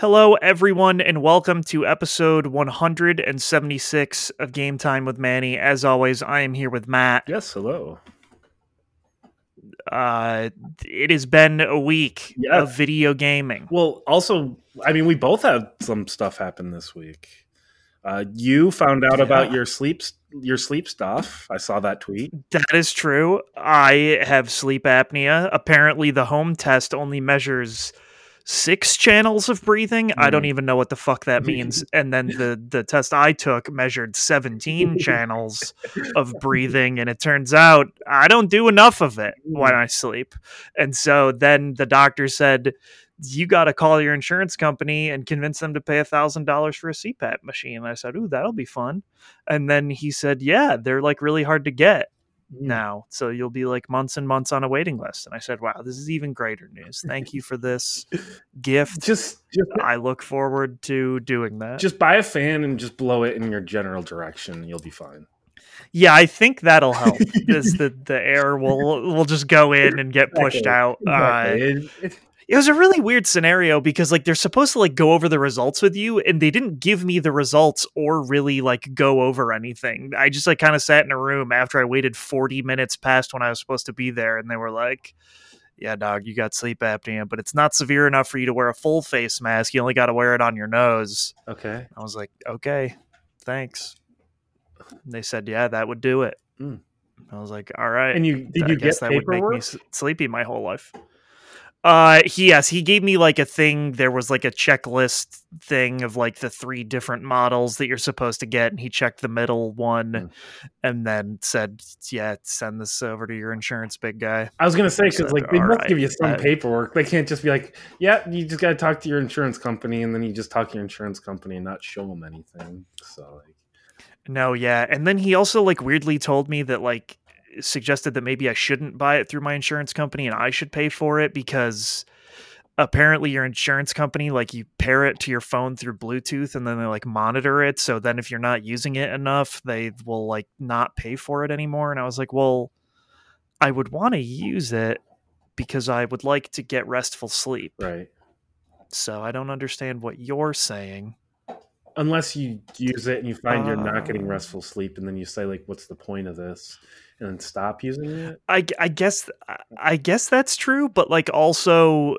Hello, everyone, and welcome to episode 176 of Game Time with Manny. As always, I am here with Matt. Yes, hello. Uh, it has been a week Yeah. of video gaming. Well, also, I mean, we both had some stuff happen this week. Uh, you found out about your sleep your sleep stuff. I saw that tweet. That is true. I have sleep apnea. Apparently, the home test only measures six channels of breathing. I don't Mm. even know what the fuck that means. And then the the test I took measured 17 channels of breathing and it turns out I don't do enough of it when I sleep. And so then the doctor said you got to call your insurance company and convince them to pay a thousand dollars for a CPAP machine. And I said, "Ooh, that'll be fun." And then he said, "Yeah, they're like really hard to get now, so you'll be like months and months on a waiting list." And I said, "Wow, this is even greater news. Thank you for this gift. Just just I look forward to doing that." just buy a fan and just blow it in your general direction. You'll be fine. yeah, I think that'll help. Is the the air will will just go in and get pushed out. Uh. It- was a really weird scenario because like they're supposed to like go over the results with you and they didn't give me the results or really like go over anything i just like kind of sat in a room after i waited 40 minutes past when i was supposed to be there and they were like yeah dog you got sleep apnea but it's not severe enough for you to wear a full face mask you only got to wear it on your nose okay. i was like okay thanks and they said yeah that would do it Mm. i was like all right And you did I you guess get that would make me paperwork? sleepy my whole life. Uh, he, yes, he gave me like a thing. There was like a checklist thing of like the three different models that you're supposed to get, and he checked the middle one, Mm. and then said, "Yeah, send this over to your insurance big guy." I was gonna say because like they must right, give you some paperwork. They can't just be like, "Yeah, you just got to talk to your insurance company," and then you just talk to your insurance company and not show them anything. So like, No, yeah, and then he also like weirdly told me that like suggested that maybe I shouldn't buy it through my insurance company and I should pay for it because apparently your insurance company like you pair it to your phone through Bluetooth and then they like monitor it so then if you're not using it enough they will like not pay for it anymore and I was like, "Well, I would want to use it because I would like to get restful sleep." right. So I don't understand what you're saying. Unless you use it and you find you're not getting Uh. restful sleep and then you say like what's the point of this and then stop using it I, I guess I guess that's true, but like also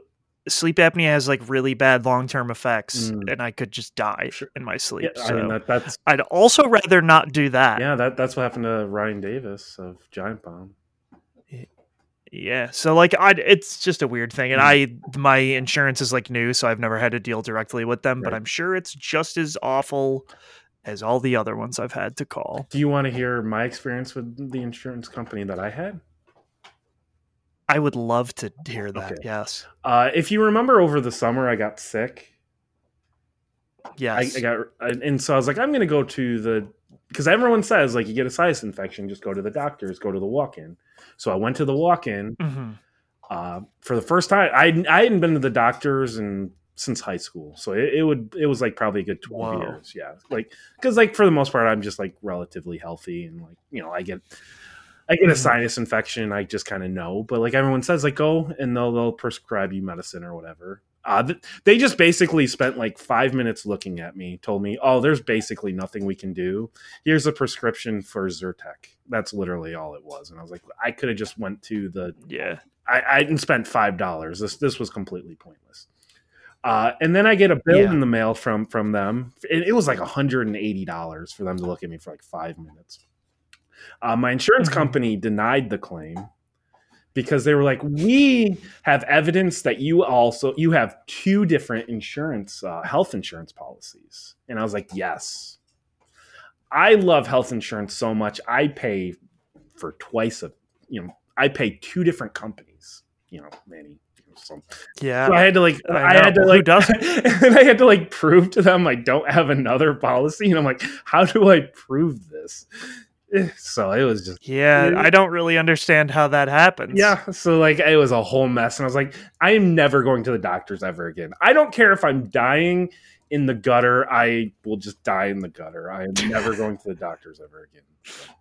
sleep apnea has like really bad long term effects, Mm. and I could just die Sure. in my yeah sleep. i so mean that, that's I'd also rather not do that. yeah that, that's what happened to ryan davis of giant bomb Yeah. So like I, it's just a weird thing, and Mm. I my insurance is like new, so I've never had to deal directly with them, but I'm sure it's just as awful as all the other ones I've had to call. do you want to hear my experience with the insurance company that i had I would love to hear that. Okay. Yes. uh, if you remember over the summer i got sick I, Yes. I got and so i was like i'm going to go to the because everyone says like you get a sinus infection just go to the doctors go to the walk-in so i went to the walk-in Mhm. uh, for the first time. I I hadn't been to the doctors and since high school, so it, it would it was like probably a good twelve Whoa. years. Yeah, like because like for the most part, I'm just like relatively healthy and like you know I get I get a Mhm. sinus infection. I just kind of know, but like everyone says, like go and they'll they'll prescribe you medicine or whatever. Uh, they just basically spent like five minutes looking at me, told me, "Oh, there's basically nothing we can do. Here's a prescription for Zyrtec." That's literally all it was, and I was like, I could have just went to the Yeah. I, I didn't spend five dollars. This this was completely pointless. Uh, and then I get a bill Yeah. in the mail from from them. It, it was like hundred and eighty dollars for them to look at me for like five minutes. Uh, my insurance Mhm. company denied the claim because they were like, "We have evidence that you also you have two different insurance uh, health insurance policies." And I was like, "Yes." I love health insurance so much. I pay for twice of you know I pay two different companies. You know, Manny. So, Yeah. so I had to like I I, had to like and I had to like prove to them I don't have another policy, and I'm like, how do I prove this? So it was just Yeah, Yeah. I don't really understand how that happens. yeah. So like it was a whole mess, and I was like, I am never going to the doctors ever again. I don't care if I'm dying in the gutter. I will just die in the gutter. I am never going to the doctors ever again. So.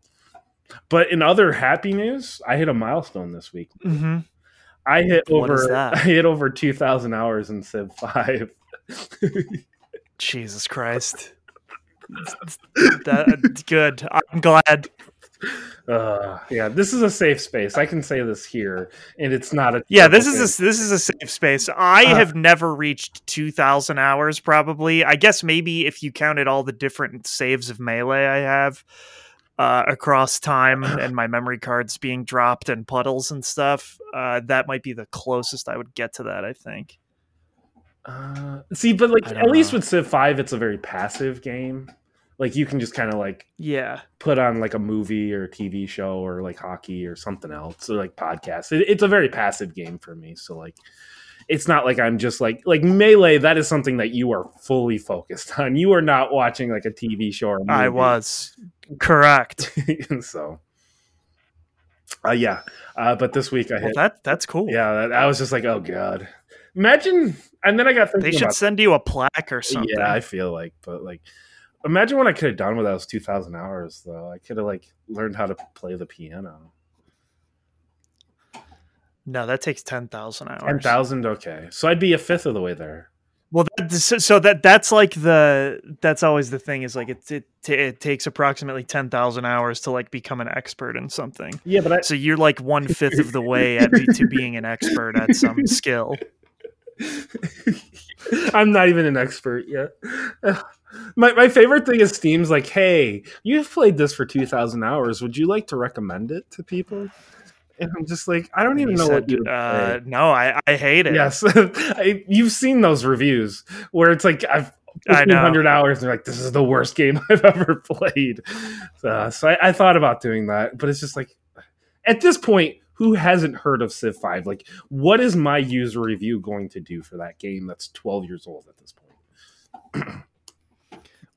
But in other happy news, I hit a milestone this week. hmm I hit What over? I hit over two thousand hours in Civ Five. Jesus Christ. that good. I'm glad. Uh, yeah, this is a safe space. I can say this here, and it's not a yeah. This is a, this is a safe space. I uh, have never reached two thousand hours. Probably, I guess maybe if you counted all the different saves of melee I have uh, across time and my memory cards being dropped and puddles and stuff, uh, that might be the closest I would get to that. I think. Uh, see, but like at know. least with Civ Five, it's a very passive game like you can just kind of like yeah. put on like a movie or a tv show or like hockey or something else or like podcast. It, it's a very passive game for me so like it's not like i'm just like like melee that is something that you are fully focused on. You are not watching like a tv show or i was. Correct. So uh, yeah uh, but this week i well, hit that that's cool. Yeah i was just like oh god. Imagine and then i got they should send you a plaque or something. Yeah i feel like but like Imagine what I could have done with those two thousand hours, though. I could have like learned how to play the piano. No, that takes ten thousand hours. Ten thousand, okay. So I'd be a fifth of the way there. Well, that, so that that's like the that's always the thing is like it it, it takes approximately ten thousand hours to like become an expert in something. Yeah, but I, so you're like one fifth of the way at, to being an expert at some skill. I'm not even an expert yet. My my favorite thing is Steam's like, hey, you've played this for two thousand hours. Would you like to recommend it to people? And I'm just like, I don't even know said, what you. Uh, no, I I hate it. Yes, I, you've seen those reviews where it's like I've. I know. Hundred hours, and they're like, "This is the worst game I've ever played." Uh, so I, I thought about doing that, but it's just like, at this point, who hasn't heard of Civ Five? Like, what is my user review going to do for that game that's 12 years old at this point?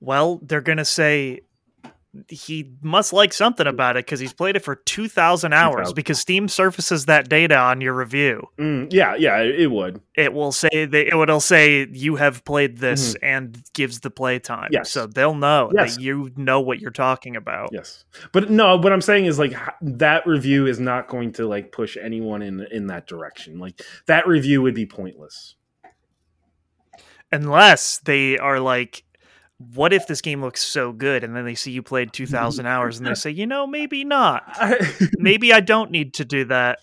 Well, they're going to say he must like something about it because he's played it for 2000 hours 2000. because steam surfaces that data on your review mm, yeah yeah it would it will say that it will say you have played this mm-hmm. and gives the play time yes. so they'll know yes. that you know what you're talking about yes but no what i'm saying is like that review is not going to like push anyone in in that direction like that review would be pointless unless they are like what if this game looks so good and then they see you played 2000 hours and they say you know maybe not. Maybe i don't need to do that.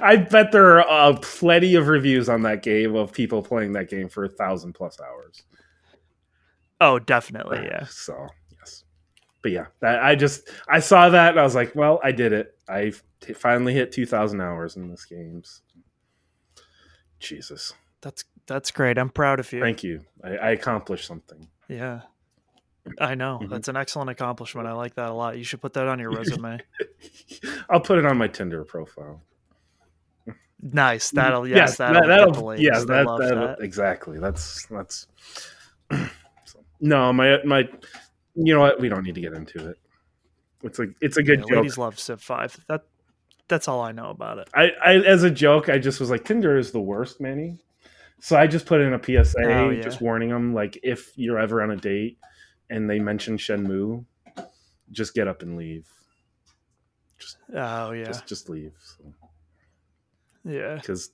I bet there are uh, plenty of reviews on that game of people playing that game for a thousand plus hours. Oh definitely yeah. so yes. But yeah that, i just i saw that and i was like well i did it. I finally hit 2000 hours in this game jesus. That's that's great. I'm proud of you. Thank you. I, I accomplished something yeah. I know. Mm-hmm. That's an excellent accomplishment. I like that a lot. You should put that on your resume. I'll put it on my Tinder profile. Nice. That'll yes, yes that'll, that'll yeah, that, that'll, that. exactly. That's that's no, my my you know what? We don't need to get into it. It's like it's a good yeah, joke. Ladies love Civ Five. That that's all I know about it. I, I as a joke, I just was like Tinder is the worst, Manny. So I just put in a PSA, oh, yeah. just warning them, like if you're ever on a date and they mention Shenmue, just get up and leave. Just, oh yeah, just just leave. So. Yeah, because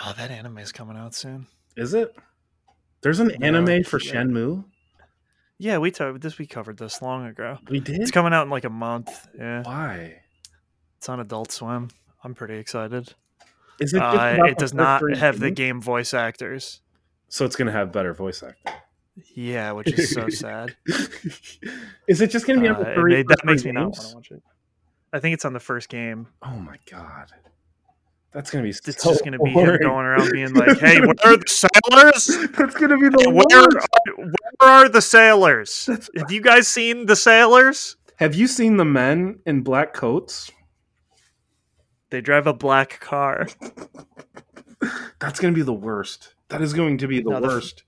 oh, that anime is coming out soon. Is it? There's an anime for yeah. Shenmue. Yeah, we talked this. We covered this long ago. We did. It's coming out in like a month. Yeah. Why? It's on Adult Swim. I'm pretty excited. Is it? Uh, it does not have the game voice actors. So it's going to have better voice acting. Yeah, which is so sad. is it just going to be on the uh, three? that makes me not want to watch it. I think it's on the first game. Oh my god, that's going to be. It's so just going to be him going around being like, "Hey, where are the sailors? That's going to be the where, where are the sailors? That's... Have you guys seen the sailors? Have you seen the men in black coats? They drive a black car. That's going to be the worst. That is going to be the no, worst.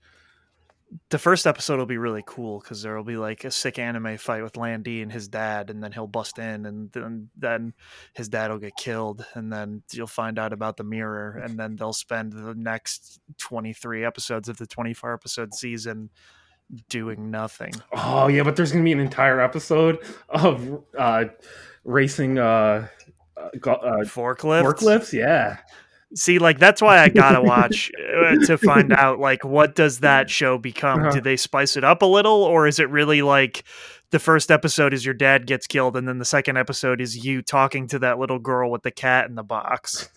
The, the, first episode will be really cool because there will be like a sick anime fight with Lan Di and his dad, and then he'll bust in, and then then his dad will get killed, and then you'll find out about the mirror, and then they'll spend the next twenty three episodes of the twenty four episode season doing nothing. Oh yeah, but there's going to be an entire episode of uh, racing. Uh, uh, forklifts. Forklifts, yeah. See, like that's why I gotta watch uh, to find out like what does that show become? Uh-huh. Do they spice it up a little, or is it really like the first episode is your dad gets killed, and then the second episode is you talking to that little girl with the cat in the box?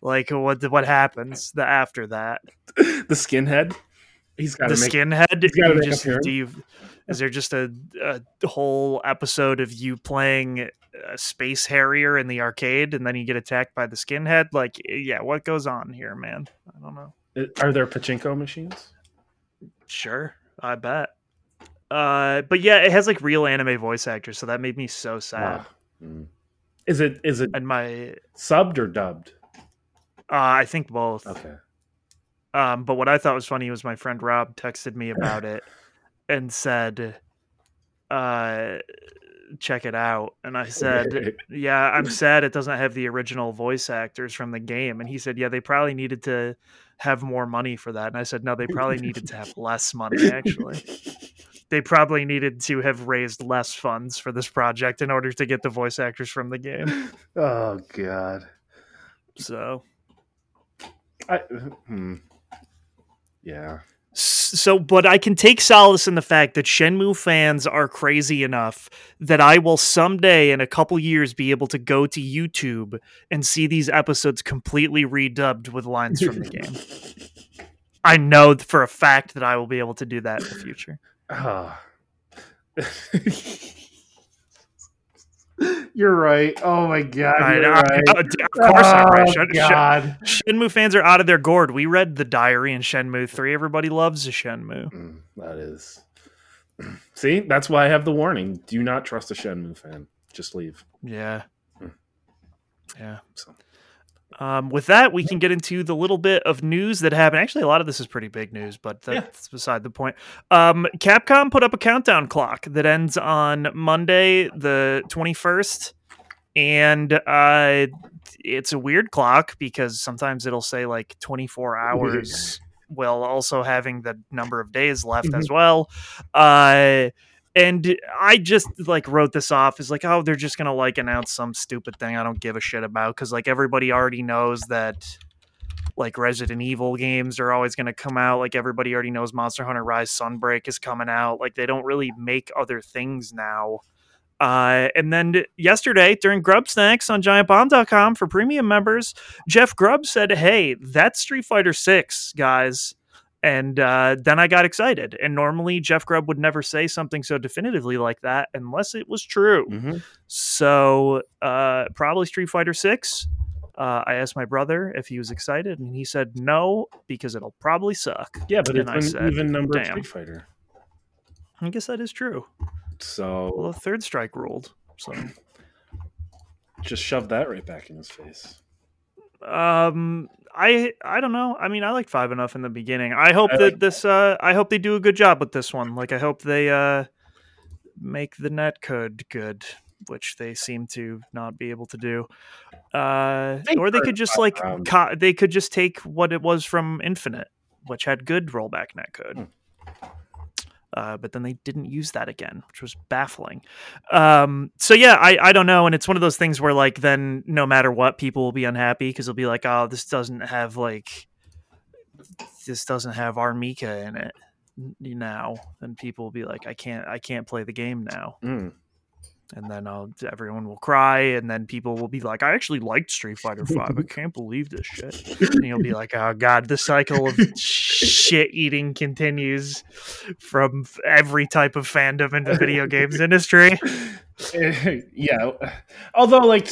Like what what happens the after that? the skinhead. He's got The make. skinhead? he's gotta You make just, do you, is there just a, a whole episode of you playing a space harrier in the arcade, and then you get attacked by the skinhead? Like, yeah, what goes on here, man? I don't know. Are there pachinko machines? Sure, I bet. Uh, but yeah, it has like real anime voice actors, so that made me so sad. Ah, mm. Is it is it And my, subbed or dubbed? uh, I think both. Okay. Um, but what I thought was funny was my friend Rob texted me about it and said, uh, check it out. And I said, yeah, I'm sad it doesn't have the original voice actors from the game. And he said, yeah, they probably needed to have more money for that. And I said, no, they probably needed to have less money, actually. They probably needed to have raised less funds for this project in order to get the voice actors from the game. oh God. So, I, hmm. Yeah. So, but I can take solace in the fact that Shenmue fans are crazy enough that I will someday, in a couple years, be able to go to YouTube and see these episodes completely redubbed with lines from the game. I know for a fact that I will be able to do that in the future. Ah. You're right. Oh my God. I- You're I- right. I- of course, I'm right. Oh, Shen- Shen- Shenmue fans are out of their gourd. We read the diary in Shenmue 3. Everybody loves the Shenmue. Mm, that is. See, that's why I have the warning. Do not trust a Shenmue fan. Just leave. Yeah. Hmm. Yeah. So. Um, with that, we can get into the little bit of news that happened. Actually, a lot of this is pretty big news, but that's beside the point. Um, Capcom put up a countdown clock that ends on Monday, the 21st. And uh, it's a weird clock because sometimes it'll say like 24 hours while also having the number of days left as well. Uh, and I just like wrote this off as like, oh, they're just gonna like announce some stupid thing I don't give a shit about because like everybody already knows that like Resident Evil games are always gonna come out. Like everybody already knows Monster Hunter Rise Sunbreak is coming out. Like they don't really make other things now. Uh, and then yesterday during Grubbsnax on GiantBomb.com for premium members, Jeff Grubb said, "Hey, that's Street Fighter Six, guys." And uh, then I got excited. And normally Jeff Grubb would never say something so definitively like that unless it was true. Mhm. So uh, probably Street Fighter Six. Uh, I asked my brother if he was excited, and he said no because it'll probably suck. Yeah, but And it's an even number "Damn." Street Fighter. I guess that is true. So Well, the third strike ruled. So, just shove that right back in his face. Um, I I don't know. I mean, I liked five enough in the beginning. I hope I that like- this. Uh, I hope they do a good job with this one. Like, I hope they uh make the net code good, which they seem to not be able to do. Uh, or they could just like um, co- they could just take what it was from Infinite, which had good rollback net code. Hmm. Uh, but then they didn't use that again, which was baffling. Um, so yeah, I, I don't know, and it's one of those things where like then no matter what, people will be unhappy because they'll be like, oh, this doesn't have like this doesn't have Armika in it now. and people will be like, I can't I can't play the game now, Mm. And then uh, everyone will cry, and then people will be like, I actually liked Street Fighter Five. I can't believe this shit. And you'll be like, oh god, the cycle of shit eating continues from every type of fandom in the video games industry. yeah. Although, like,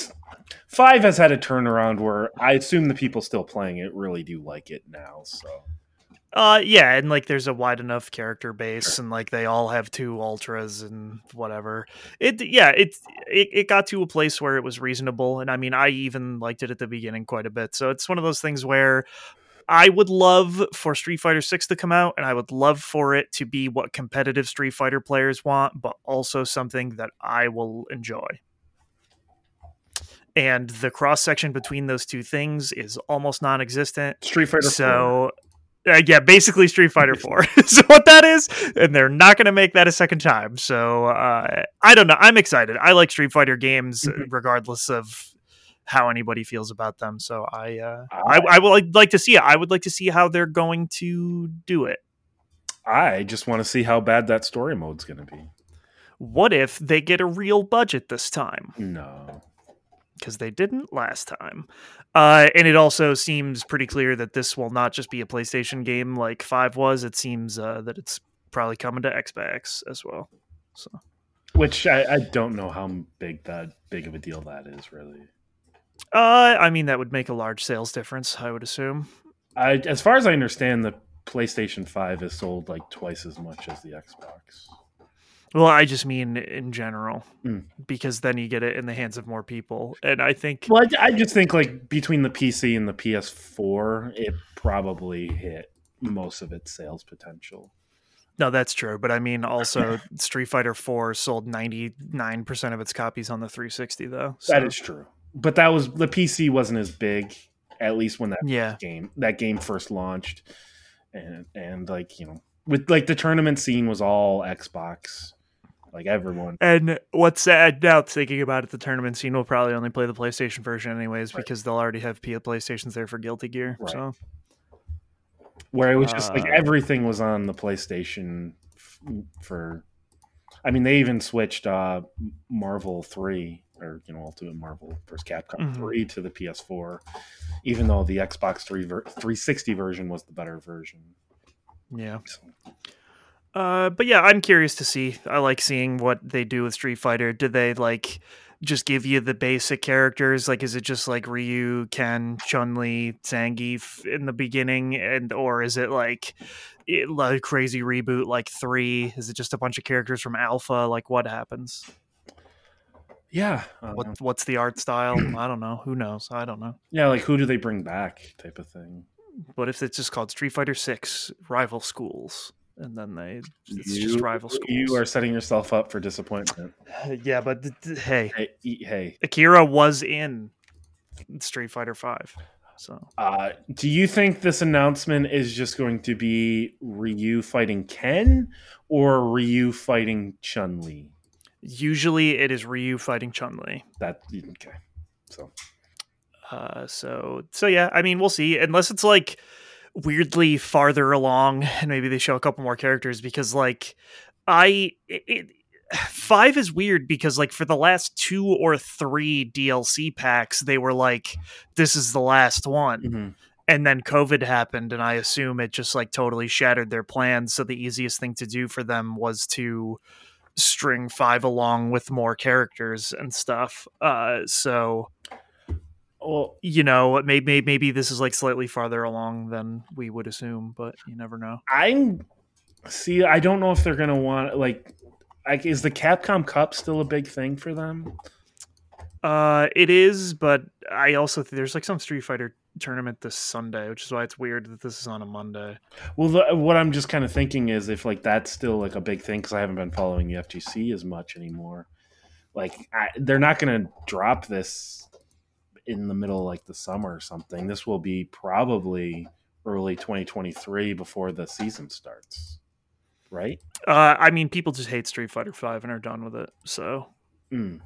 five has had a turnaround where I assume the people still playing it really do like it now. So Uh, yeah, and like there's a wide enough character base, and like they all have two ultras and whatever. It, yeah, it, it it got to a place where it was reasonable, and I mean, I even liked it at the beginning quite a bit. So it's one of those things where I would love for Street Fighter Six to come out, and I would love for it to be what competitive Street Fighter players want, but also something that I will enjoy. And the cross section between those two things is almost non-existent Street Fighter. 4. Uh, yeah basically street fighter 4 is what that is and they're not going to make that a second time so uh, i don't know i'm excited i like street fighter games Mhm. regardless of how anybody feels about them. So I uh, I, I would like, like to see it. I would like to see how they're going to do it. I just want to see how bad that story mode's going to be. What if they get a real budget this time? No. Because they didn't last time. Uh, and it also seems pretty clear that this will not just be a PlayStation game like 5 was. It seems uh, that it's probably coming to Xbox as well. So, Which I, I don't know how big that big of a deal that is, really. uh, I mean, that would make a large sales difference, I would assume. I, as far as I understand, the PlayStation 5 is sold like twice as much as the Xbox. Well, I just mean in general, Mm. because then you get it in the hands of more people. And I think Well, I, I just think like between the PC and the PS4, it probably hit most of its sales potential. No, that's true. But I mean, also, Street Fighter 4 sold 99% of its copies on the 360, though. That so- is true. But that was the PC wasn't as big, at least when that Yeah. game that game first launched, and and like you know with like the tournament scene was all Xbox, like everyone. And what's sad now, thinking about it, the tournament scene will probably only play the PlayStation version, anyways, Right. because they'll already have PlayStations there for Guilty Gear. Right. So, Where it was just like Uh, everything was on the PlayStation f- for. I mean, they even switched uh, Marvel three or you know Ultimate Marvel vs. Capcom Mhm. three to the PS4, even though the Xbox three ver- 360 version was the better version. yeah. So, Uh, but yeah, I'm curious to see. I like seeing what they do with Street Fighter. Do they like just give you the basic characters? Like, is it just like Ryu, Ken, Chun Li, Zangief in the beginning, and or is it like it, like crazy reboot like three? Is it just a bunch of characters from Alpha? Like, what happens? yeah, What what's the art style? I don't know. Who knows? I don't know. yeah, like who do they bring back, type of thing. What if it's just called Street Fighter Six Rival Schools? And then they it's you, just rival schools. You are setting yourself up for disappointment. yeah, but th- th- hey, Hey, hey, Akira was in Street Fighter Five, so uh, do you think this announcement is just going to be Ryu fighting Ken or Ryu fighting Chun Li? usually it is Ryu fighting Chun Li. That okay. So Uh, so so yeah, I mean we'll see. Unless it's like weirdly farther along, and maybe they show a couple more characters because like I it, five is weird because like for the last two or three DLC packs they were like this is the last one. mhm. and then covid happened and i assume it just like totally shattered their plans so the easiest thing to do for them was to string five along with more characters and stuff uh so well, you know maybe maybe this is like slightly farther along than we would assume but you never know I'm see. I don't know if they're gonna want like. Like, is the Capcom Cup still a big thing for them? uh it is but i also think there's like some street fighter tournament this sunday which is why it's weird that this is on a monday Well, the, what I'm just kind of thinking is if like that's still like a big thing because I haven't been following the FGC as much anymore. Like I, they're not going to drop this in the middle of, like the summer or something. This will be probably early 2023 before the season starts, right? uh i mean people just hate street fighter 5 and are done with it so Mm.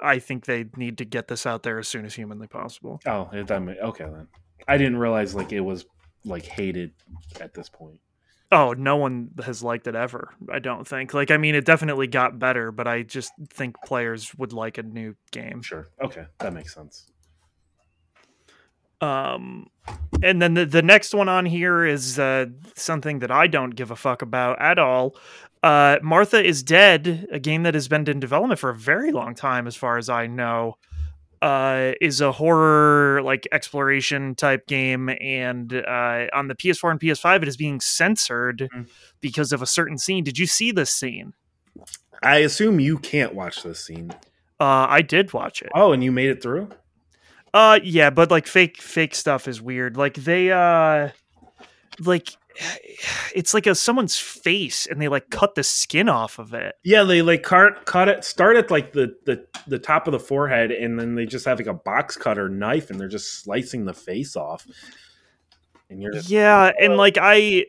I think they need to get this out there as soon as humanly possible. Oh, that may, okay then. I didn't realize like it was like hated at this point. Oh, no one has liked it ever. I don't think. Like, I mean, it definitely got better, but I just think players would like a new game. Sure. Okay, that makes sense. Um, and then the, the next one on here is uh, something that I don't give a fuck about at all. Uh, Martha is Dead, a game that has been in development for a very long time, as far as I know. Uh, is a horror like exploration type game, and uh, on the PS4 and PS5, it is being censored Mhm. because of a certain scene. Did you see this scene? I assume you can't watch this scene. Uh, I did watch it. Oh, and you made it through? Uh yeah, but like fake fake stuff is weird. Like they uh like it's like a someone's face and they like cut the skin off of it. Yeah, they like cut cut it start at like the, the the top of the forehead and then they just have like a box cutter knife and they're just slicing the face off. And you're just Yeah, and like I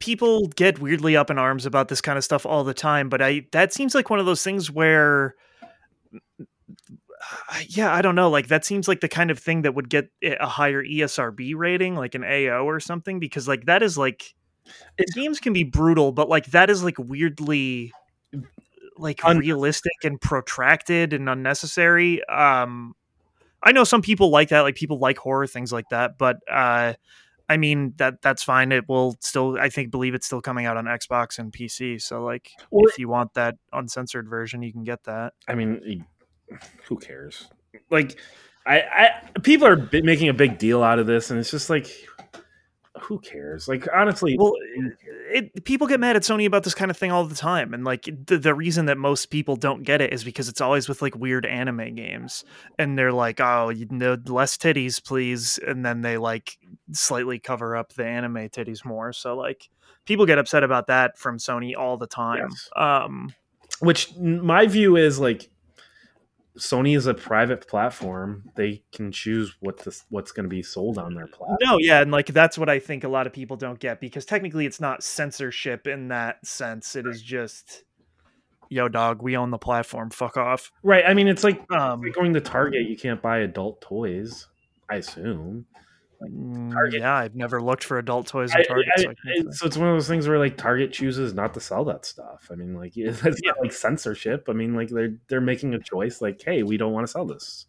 people get weirdly up in arms about this kind of stuff all the time, but I that seems like one of those things where yeah, I don't know. Like that seems like the kind of thing that would get a higher ESRB rating, like an AO or something, because like that is like games can be brutal, but like that is like weirdly like un- realistic and protracted and unnecessary. Um I know some people like that, like people like horror things like that, but uh I mean that that's fine. It will still I think believe it's still coming out on Xbox and PC. So like well, if you want that uncensored version, you can get that. I mean who cares? Like, I, I people are making a big deal out of this, and it's just like, who cares? Like, honestly, well, it, people get mad at Sony about this kind of thing all the time, and like the, the reason that most people don't get it is because it's always with like weird anime games, and they're like, oh, you know, less titties, please, and then they like slightly cover up the anime titties more. So like, people get upset about that from Sony all the time. Yes. Um, which my view is like Sony is a private platform. They can choose what this what's going to be sold on their platform. No, yeah, and like that's what I think a lot of people don't get because technically it's not censorship in that sense. It is just yo dog, we own the platform. Fuck off. Right. I mean, it's like, um, like going to Target, you can't buy adult toys, I assume. Like mm, Yeah, I've never looked for adult toys at Target. I, I, so, so, it's one of those things where like Target chooses not to sell that stuff. I mean, like it's yeah. not like censorship. I mean, like they're they're making a choice. Like, hey, we don't want to sell this.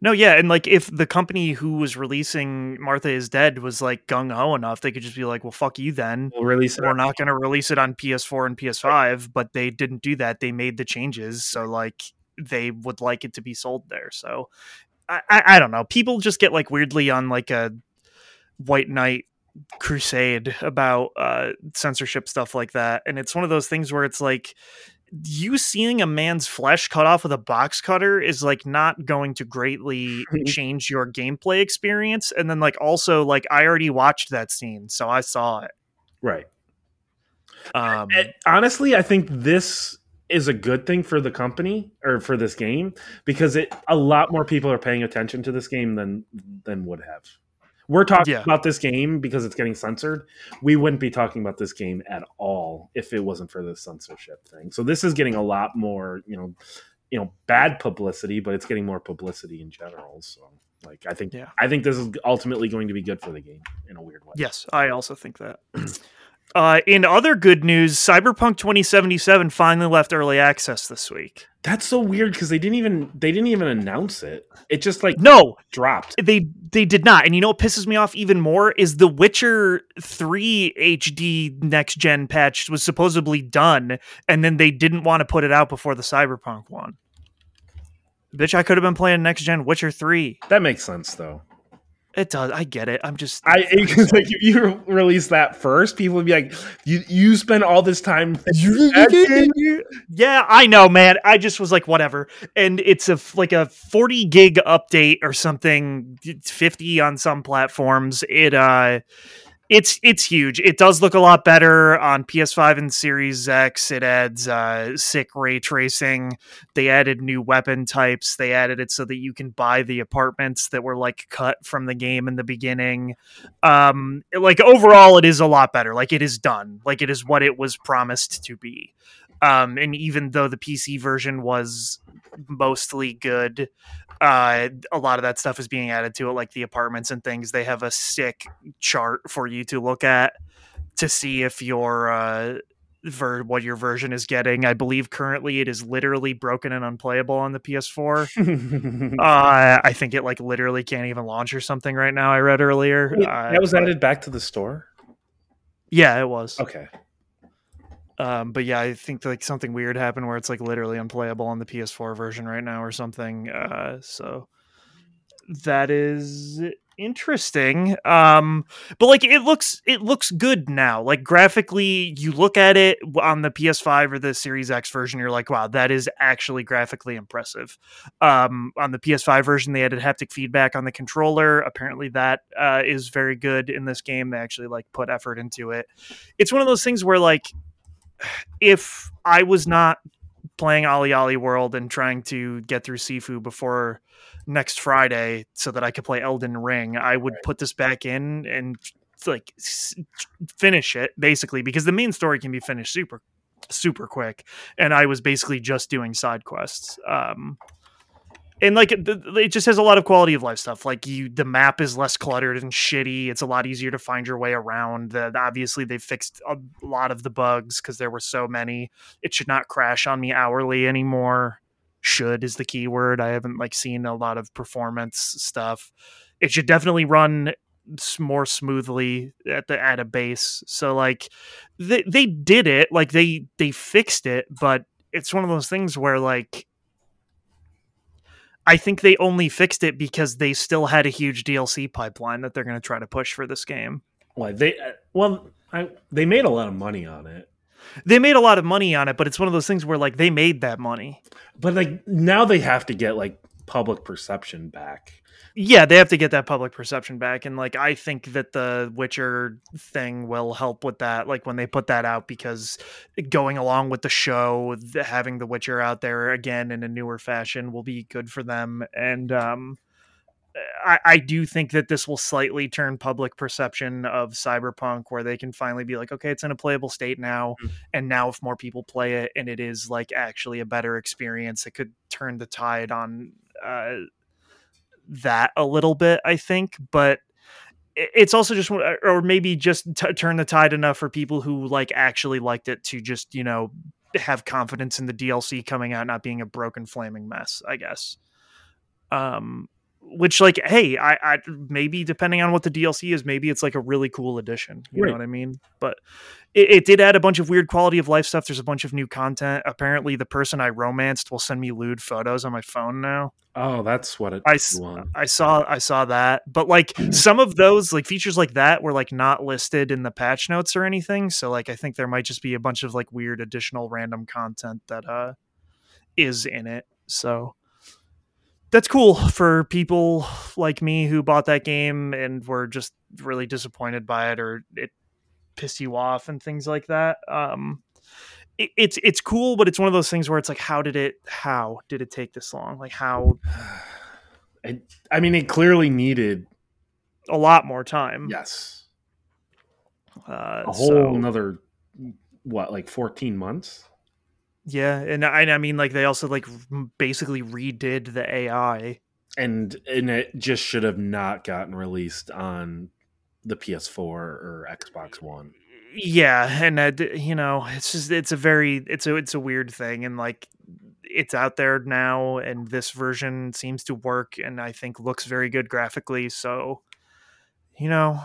No, yeah, and like if the company who was releasing Martha is Dead was like gung ho enough, they could just be like, "Well, fuck you, then. We'll release We're not going to release it on PS4 and PS5." But they didn't do that. They made the changes, so like they would like it to be sold there. So I, I don't know. People just get like weirdly on like a white knight crusade about uh, censorship stuff like that, and it's one of those things where it's like you seeing a man's flesh cut off with a box cutter is like not going to greatly change your gameplay experience and then like also like i already watched that scene so i saw it right um honestly i think this is a good thing for the company or for this game because it a lot more people are paying attention to this game than than would have. We're talking yeah. about this game because it's getting censored. We wouldn't be talking about this game at all if it wasn't for this censorship thing. So this is getting a lot more, you know, you know, bad publicity, but it's getting more publicity in general. So like I think yeah. I think this is ultimately going to be good for the game in a weird way. Yes, I also think that. Uh, in other good news, Cyberpunk 2077 finally left early access this week. That's so weird because they didn't even they didn't even announce it. It just like no dropped. They they did not. And you know what pisses me off even more is the Witcher 3 HD next gen patch was supposedly done, and then they didn't want to put it out before the Cyberpunk one. Bitch, I could have been playing next gen Witcher 3. That makes sense though. It does. I get it. I'm just. I because like if you release that first, people would be like, "You you spend all this time." yeah, I know, man. I just was like, whatever. And it's a like a 40 gig update or something, 50 on some platforms. It uh it's it's huge. It does look a lot better on PS5 and Series X. It adds uh, sick ray tracing. They added new weapon types. They added it so that you can buy the apartments that were like cut from the game in the beginning. Um, like overall, it is a lot better. Like it is done. Like it is what it was promised to be. Um, and even though the PC version was mostly good, uh, a lot of that stuff is being added to it, like the apartments and things. They have a sick chart for you to look at to see if your uh, ver- what your version is getting. I believe currently it is literally broken and unplayable on the PS4. uh, I think it like literally can't even launch or something right now. I read earlier. Uh, that was but, added back to the store. Yeah, it was. Okay. Um, but yeah, I think like something weird happened where it's like literally unplayable on the PS4 version right now or something. Uh, so that is interesting. Um, but like it looks it looks good now. Like graphically, you look at it on the PS5 or the Series X version, you're like, wow, that is actually graphically impressive. Um, on the PS5 version, they added haptic feedback on the controller. Apparently, that uh, is very good in this game. They actually like put effort into it. It's one of those things where like if I was not playing OlliOlli World and trying to get through Sifu before next Friday so that I could play Elden Ring, I would right. put this back in and like finish it basically because the main story can be finished super super quick and I was basically just doing side quests. Um and like it, it just has a lot of quality of life stuff. Like you, the map is less cluttered and shitty. It's a lot easier to find your way around. The, obviously, they fixed a lot of the bugs because there were so many. It should not crash on me hourly anymore. Should is the key word. I haven't like seen a lot of performance stuff. It should definitely run more smoothly at the at a base. So like they they did it. Like they they fixed it, but it's one of those things where like I think they only fixed it because they still had a huge DLC pipeline that they're going to try to push for this game. Why they? Uh, well, I, they made a lot of money on it. They made a lot of money on it, but it's one of those things where like they made that money. But like now they have to get like public perception back yeah, they have to get that public perception back, and like I think that the Witcher thing will help with that. Like when they put that out, because going along with the show, having the Witcher out there again in a newer fashion will be good for them, and um, I, I do think that this will slightly turn public perception of Cyberpunk, where they can finally be like, okay, it's in a playable state now, mm-hmm. and now if more people play it and it is like actually a better experience, it could turn the tide on. Uh, that a little bit, I think, but it's also just or maybe just t- turn the tide enough for people who like actually liked it to just you know have confidence in the DLC coming out not being a broken flaming mess I guess. Um which like hey I, I maybe depending on what the dlc is maybe it's like a really cool addition you right. know what i mean? But it, it, did add a bunch of weird quality of life stuff. There's a bunch of new content. Apparently the person i romanced will send me lewd photos on my phone now. Oh that's what it I, I saw i saw that. But like some of those like features like that were like not listed in the patch notes or anything. So like i think there might just be a bunch of like weird additional random content that uh is in it. So that's cool for people like me who bought that game and were just really disappointed by it or it pissed you off and things like that. Um, it, it's it's cool, but it's one of those things where it's like, how did it? How did it take this long? Like how? I, I mean, it clearly needed a lot more time. Yes, uh, a whole so, another what, like fourteen months. Yeah, and I, I mean, like they also like basically redid the AI, and and it just should have not gotten released on the PS4 or Xbox One. Yeah, and uh, you know, it's just it's a very it's a it's a weird thing, and like it's out there now, and this version seems to work, and I think looks very good graphically. So, you know,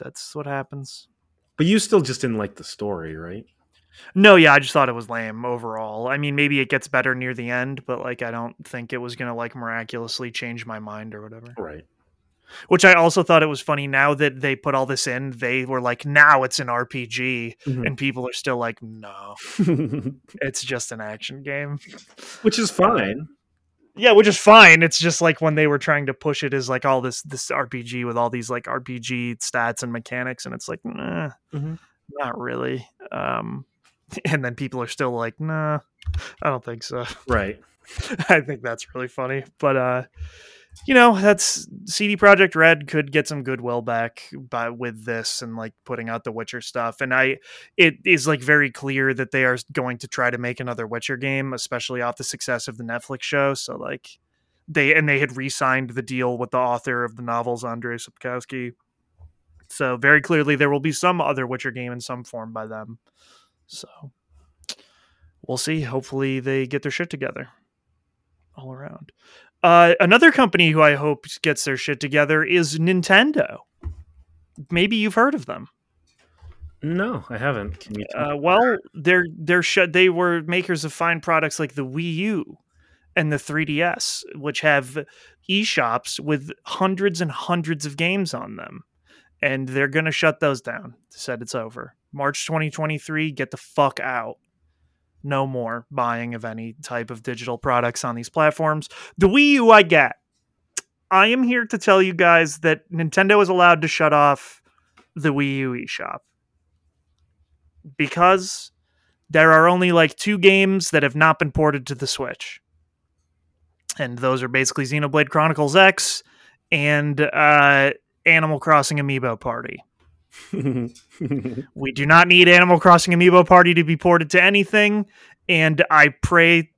that's what happens. But you still just didn't like the story, right? No, yeah, I just thought it was lame overall. I mean, maybe it gets better near the end, but like I don't think it was gonna like miraculously change my mind or whatever. Right. Which I also thought it was funny now that they put all this in, they were like, now it's an RPG. Mm-hmm. And people are still like, no, it's just an action game. Which is fine. Yeah, which is fine. It's just like when they were trying to push it as like all this this RPG with all these like RPG stats and mechanics, and it's like, nah, mm-hmm. not really. Um, and then people are still like, nah, I don't think so. Right. I think that's really funny. But uh you know, that's CD Projekt Red could get some goodwill back by with this and like putting out the Witcher stuff. And I it is like very clear that they are going to try to make another Witcher game, especially off the success of the Netflix show. So like they and they had re-signed the deal with the author of the novels, Andrzej Sapkowski. So very clearly there will be some other Witcher game in some form by them. So we'll see. Hopefully, they get their shit together all around. Uh, another company who I hope gets their shit together is Nintendo. Maybe you've heard of them. No, I haven't. Uh, well, they're they're sh- they were makers of fine products like the Wii U and the 3DS, which have eShops with hundreds and hundreds of games on them, and they're gonna shut those down. Said it's over. March 2023. Get the fuck out no more buying of any type of digital products on these platforms. The Wii U, I get. I am here to tell you guys that Nintendo is allowed to shut off the Wii U eShop because there are only like two games that have not been ported to the Switch. And those are basically Xenoblade Chronicles X and uh, Animal Crossing Amiibo Party. we do not need Animal Crossing Amiibo Party to be ported to anything, and I pray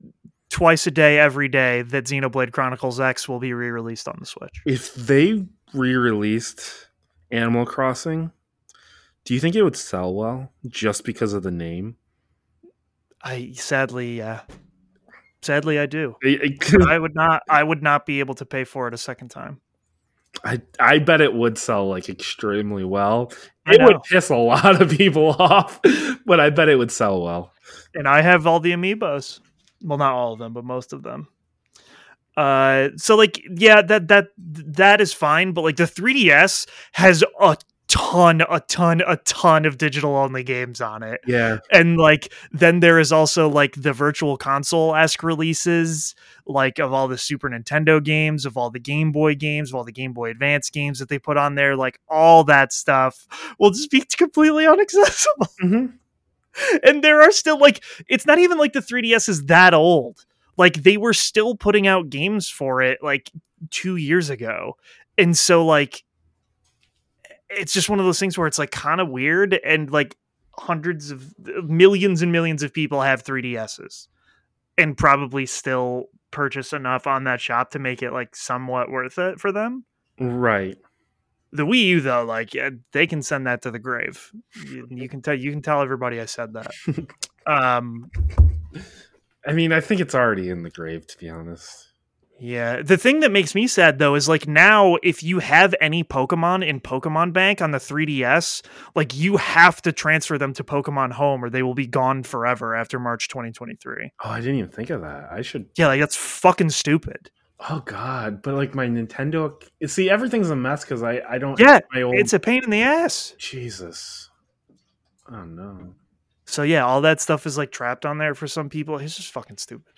twice a day, every day that Xenoblade Chronicles X will be re-released on the Switch. If they re-released Animal Crossing, do you think it would sell well just because of the name? I sadly, yeah, sadly, I do. I, I would not. I would not be able to pay for it a second time. I, I bet it would sell like extremely well. It would piss a lot of people off, but I bet it would sell well. and I have all the amiibos. Well, not all of them, but most of them. Uh, so like, yeah, that that that is fine, but like the 3DS has a ton, a ton, a ton of digital only games on it, Yeah. and like then there is also like the virtual console esque releases, like of all the Super Nintendo games, of all the Game Boy games, of all the Game Boy Advance games that they put on there, like all that stuff will just be completely inaccessible hmm and there are still like it's not even like the 3ds is that old. Like they were still putting out games for it like two years ago. And so like it's just one of those things where it's like kind of weird and like hundreds of millions and millions of people have 3ds's and probably still purchase enough on that shop to make it like somewhat worth it for them Right. the Wii U though, like yeah, they can send that to the grave. You, you can tell you can tell everybody I said that. um, I mean, I think it's already in the grave, to be honest. Yeah, the thing that makes me sad though is like now if you have any Pokemon in Pokemon Bank on the 3DS, like you have to transfer them to Pokemon Home or they will be gone forever after March 2023. Oh, I didn't even think of that. I should. Yeah, like that's fucking stupid. Oh God! But like my Nintendo, see, everything's a mess because I I don't. Yeah, my old It's a pain in the ass. Jesus. Oh no. So yeah, all that stuff is like trapped on there for some people. It's just fucking stupid.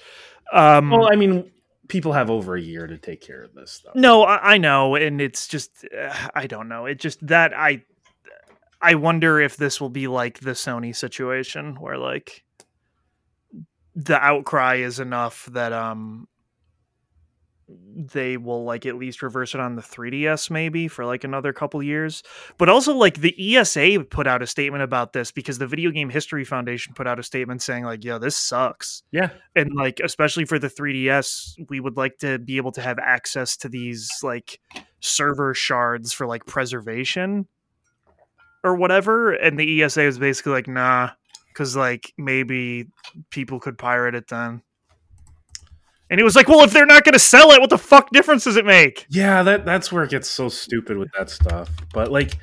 Um, Well, I mean, people have over a year to take care of this stuff. No, I, I know, and it's just uh, I don't know. It just that I I wonder if this will be like the Sony situation where like the outcry is enough that um they will like at least reverse it on the 3DS maybe for like another couple years. But also like the ESA put out a statement about this because the Video Game History Foundation put out a statement saying like, "Yo, this sucks." Yeah. and like especially for the 3ds we would like to be able to have access to these like server shards for like preservation or whatever and the esa was basically like nah because like maybe people could pirate it then and he was like well if they're not going to sell it what the fuck difference does it make Yeah, that that's where it gets so stupid with that stuff. But like,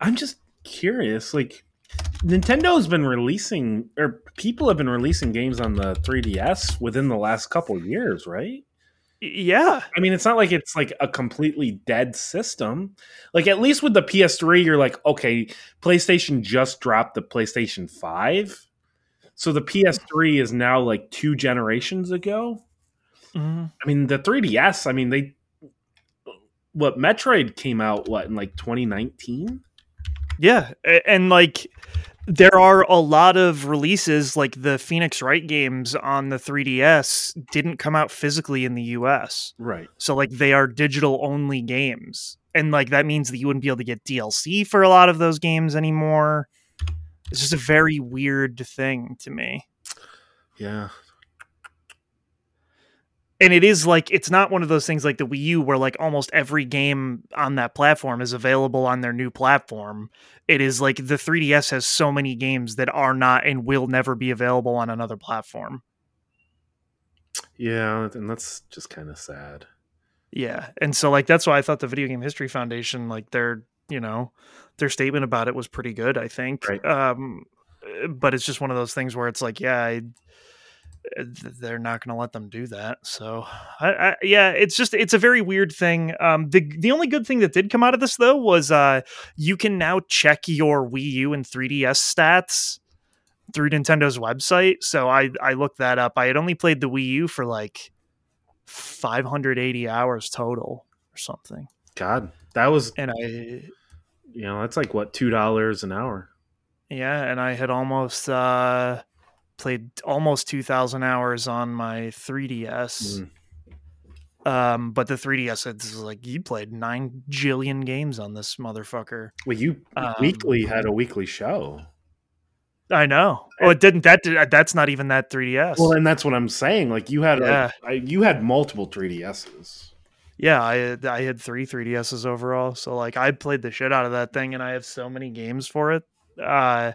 I'm just curious. Like, Nintendo's been releasing, or people have been releasing games on the 3DS within the last couple years, right? Yeah I mean, it's not like it's like a completely dead system. Like, at least with the PS3, you're like, okay, PlayStation just dropped the PlayStation 5. So the PS3 is now like two generations ago. Mhm. I mean, the 3DS, I mean, they. What Metroid came out, what, in like 2019? Yeah, and like there are a lot of releases like the Phoenix Wright games on the 3DS didn't come out physically in the US. Right. So like they are digital only games. And like that means that you wouldn't be able to get DLC for a lot of those games anymore. It's just a very weird thing to me. Yeah. And it is like it's not one of those things like the Wii U where like almost every game on that platform is available on their new platform. It is like the 3DS has so many games that are not and will never be available on another platform. Yeah. And that's just kind of sad. Yeah. And so like that's why I thought the Video Game History Foundation like their, you know, their statement about it was pretty good, I think. Right. Um uh, but it's just one of those things where it's like, yeah, I, they're not going to let them do that. So, I, I, yeah, it's just it's a very weird thing. Um, the the only good thing that did come out of this though was uh, you can now check your Wii U and 3DS stats through Nintendo's website. So I I looked that up. I had only played the Wii U for like 580 hours total or something, God, that was, and I you know, that's like what, $2 an hour. yeah, and I had almost uh played almost 2000 hours on my 3DS. Mm. Um, but the 3DS, it's like you played nine jillion games on this motherfucker. Well, you Um, weekly had a weekly show. I know. Oh, it didn't. That did, that's not even that 3ds. Well, and that's what I'm saying. Like you had, Yeah. like, you had multiple 3DSs. yeah, I had, I had three 3DSs overall. So like I played the shit out of that thing, and I have so many games for it. Uh,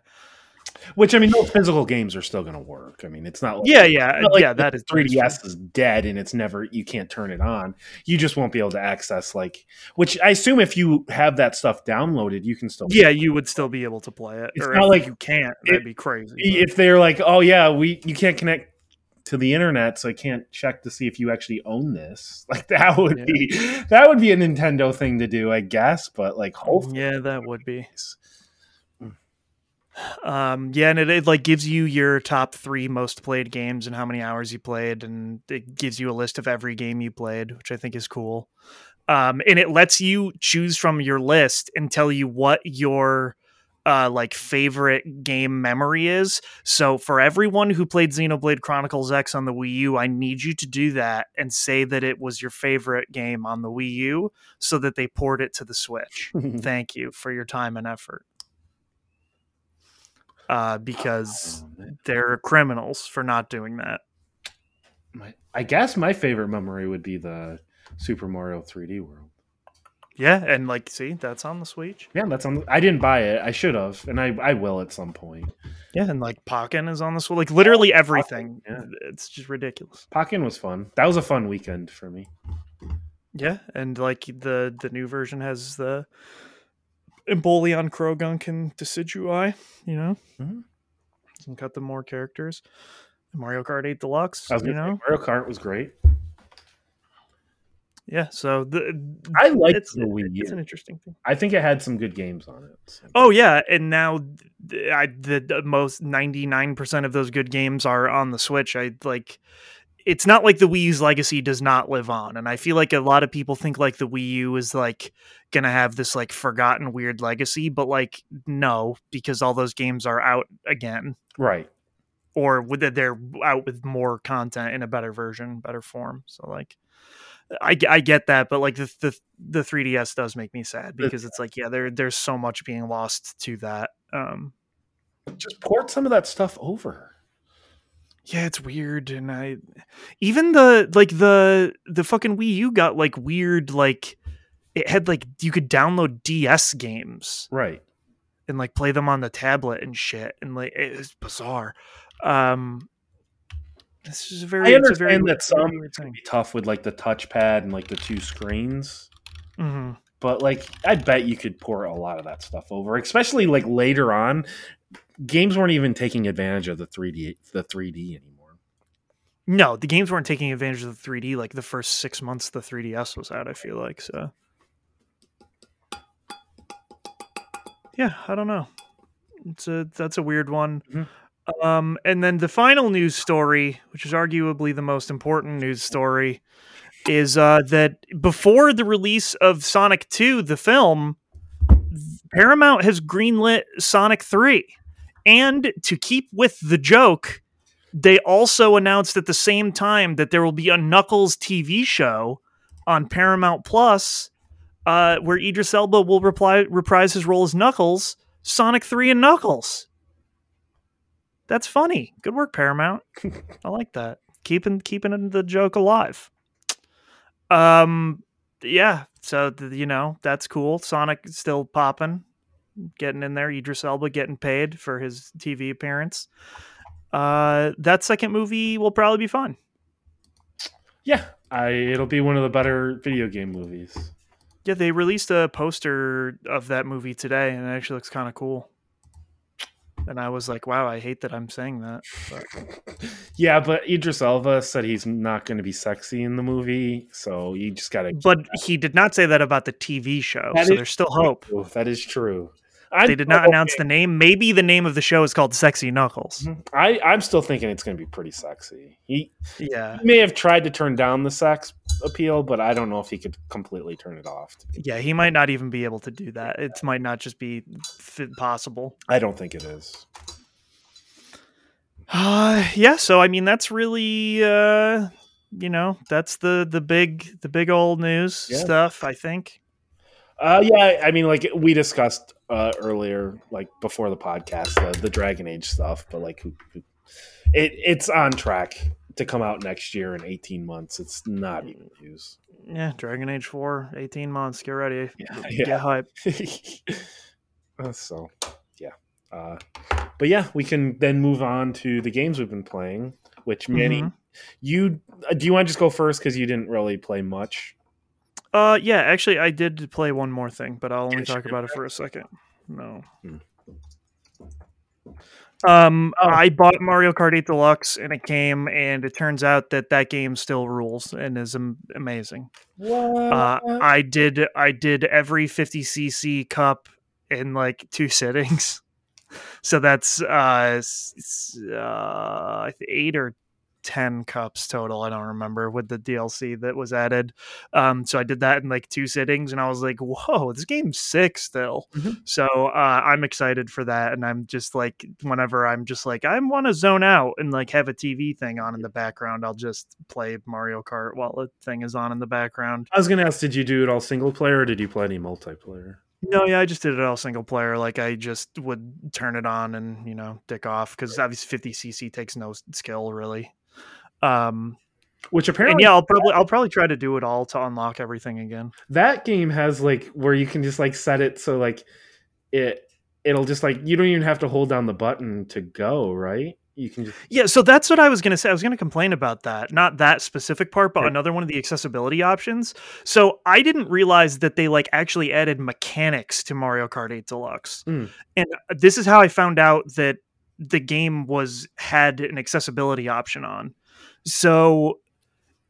Which I mean, those physical games are still going to work. I mean, it's not. Like, yeah, yeah, not like yeah. That is 3ds is dead and it's never you can't turn it on. You just won't be able to access like. Which I assume if you have that stuff downloaded, you can still. Yeah, you would still be able to play it. It's or not like- you can't. it- That'd be crazy. If they're like, oh yeah, we you can't connect to the internet, so I can't check to see if you actually own this. Like that would Yeah. be that would be a Nintendo thing to do, I guess. But like, mm, hopefully, yeah, that would be. Um, yeah, and it, it like gives you your top three most played games and how many hours you played, and it gives you a list of every game you played, which I think is cool. Um, and it lets you choose from your list and tell you what your uh, like favorite game memory is. So for everyone who played Xenoblade Chronicles X on the Wii U, I need you to do that and say that it was your favorite game on the Wii U, so that they port it to the Switch. Thank you for your time and effort. Uh, because they're criminals for not doing that. My, I guess my favorite memory would be the Super Mario 3D World. Yeah, and like, see, that's on the Switch. Yeah, that's on. I didn't buy it. I should have, and I, I will at some point. Yeah, and like Pokken is on the Switch. Like literally everything. yeah. It's just ridiculous. Pokken was fun. That was a fun weekend for me. Yeah, and like the the new version has the Empoleon, Croagunk, and Decidueye. You know, Mhm. can cut them more characters. Mario Kart 8 Deluxe. You know, Mario Kart was great. yeah. So the I liked it's, the Wii it's an interesting thing. I think it had some good games on it. so. Oh yeah, and now I the, the most ninety nine percent of those good games are on the Switch. I like. It's not like the Wii U's legacy does not live on, and I feel like a lot of people think like the Wii U is like gonna have this like forgotten weird legacy, but like no, because all those games are out again, Right. or with they're out with more content in a better version, better form. So like. I, I get that, but like the, the the 3ds does make me sad because it's like yeah, there there's so much being lost to that. Um, Just port some of that stuff over. Yeah, it's weird, and I even the like the the fucking Wii U got like weird like it had like you could download DS games Right. and like play them on the tablet and shit, and like it was bizarre. Um, this is a very I it's very understand that some it's gonna be tough with like the touchpad and like the two screens. Mhm. But like I bet you could pour a lot of that stuff over, especially like later on. Games weren't even taking advantage of the 3D the 3D anymore. No, the games weren't taking advantage of the 3D like the first six months the 3DS was out. I feel like so. Yeah, I don't know. It's a that's a weird one. Mhm. Um, and then the final news story, which is arguably the most important news story, is uh, that before the release of Sonic 2, the film, Paramount has greenlit Sonic 3. And to keep with the joke, they also announced at the same time that there will be a Knuckles TV show on Paramount Plus, uh, where Idris Elba will reply, reprise his role as Knuckles, Sonic 3 and Knuckles. That's funny. Good work, Paramount. I like that. Keeping keeping the joke alive. Um yeah, so you know, that's cool. Sonic is still popping, getting in there. Idris Elba getting paid for his TV appearance. Uh that second movie will probably be fun. Yeah, I it'll be one of the better video game movies. Yeah, they released a poster of that movie today and it actually looks kind of cool. And I was like, wow, I hate that I'm saying that. But Yeah, but Idris Elba said he's not going to be sexy in the movie, so you just got to. but he did not say that about the TV show. That so there's still hope. That is true. I'm They did not still announce the name. Maybe the name of the show is called Sexy Knuckles. I I'm still thinking it's going to be pretty sexy. He, Yeah. he may have tried to turn down the sex appeal, but I don't know if he could completely turn it off. Yeah, he might not even be able to do that. It might not just be f- possible. I don't think it is. Uh, yeah, so I mean that's really uh you know, that's the the big the big old news Yeah. stuff, I think. Uh, yeah, I mean, like we discussed uh, earlier, like before the podcast, the, the Dragon Age stuff, but like, who, who, it it's on track to come out next year in 18 months. It's not even news. Yeah, Dragon Age 4, 18 months. Get ready. Yeah, Get yeah. hype. Uh, so, yeah. Uh, but yeah, we can then move on to the games we've been playing. Which Manny, Mhm. you uh, do you want to just go first because you didn't really play much? Uh, yeah, actually, I did play one more thing, but I'll only talk about it for a second. No. Hmm. Um, Oh. I bought Mario Kart 8 Deluxe and it came, and it turns out that that game still rules and is am- amazing. What? Uh, I did I did every 50cc cup in like two sittings. So that's uh, s- s- uh eight or 10 cups total, I don't remember with the DLC that was added. Um so I did that in like two sittings and I was like, "Whoa, this game's sick still." Mhm. So uh I'm excited for that and I'm just like whenever I'm just like I want to zone out and like have a TV thing on in the background, I'll just play Mario Kart while the thing is on in the background. I was gonna ask, did you do it all single player or did you play any multiplayer? No, yeah, I just did it all single player. Like I just would turn it on and you know dick off because obviously 50cc takes no skill really. Um, Which and apparently, yeah, I'll probably I'll probably try to do it all to unlock everything again. that game has like where you can just like set it so like it it'll just like you don't even have to hold down the button to go, right? You can just Yeah, so that's what I was gonna say. I was gonna complain about that, not that specific part, but Right. another one of the accessibility options. So I didn't realize that they like actually added mechanics to Mario Kart 8 Deluxe, Mm. and uh, this is how I found out that the game was had an accessibility option on. So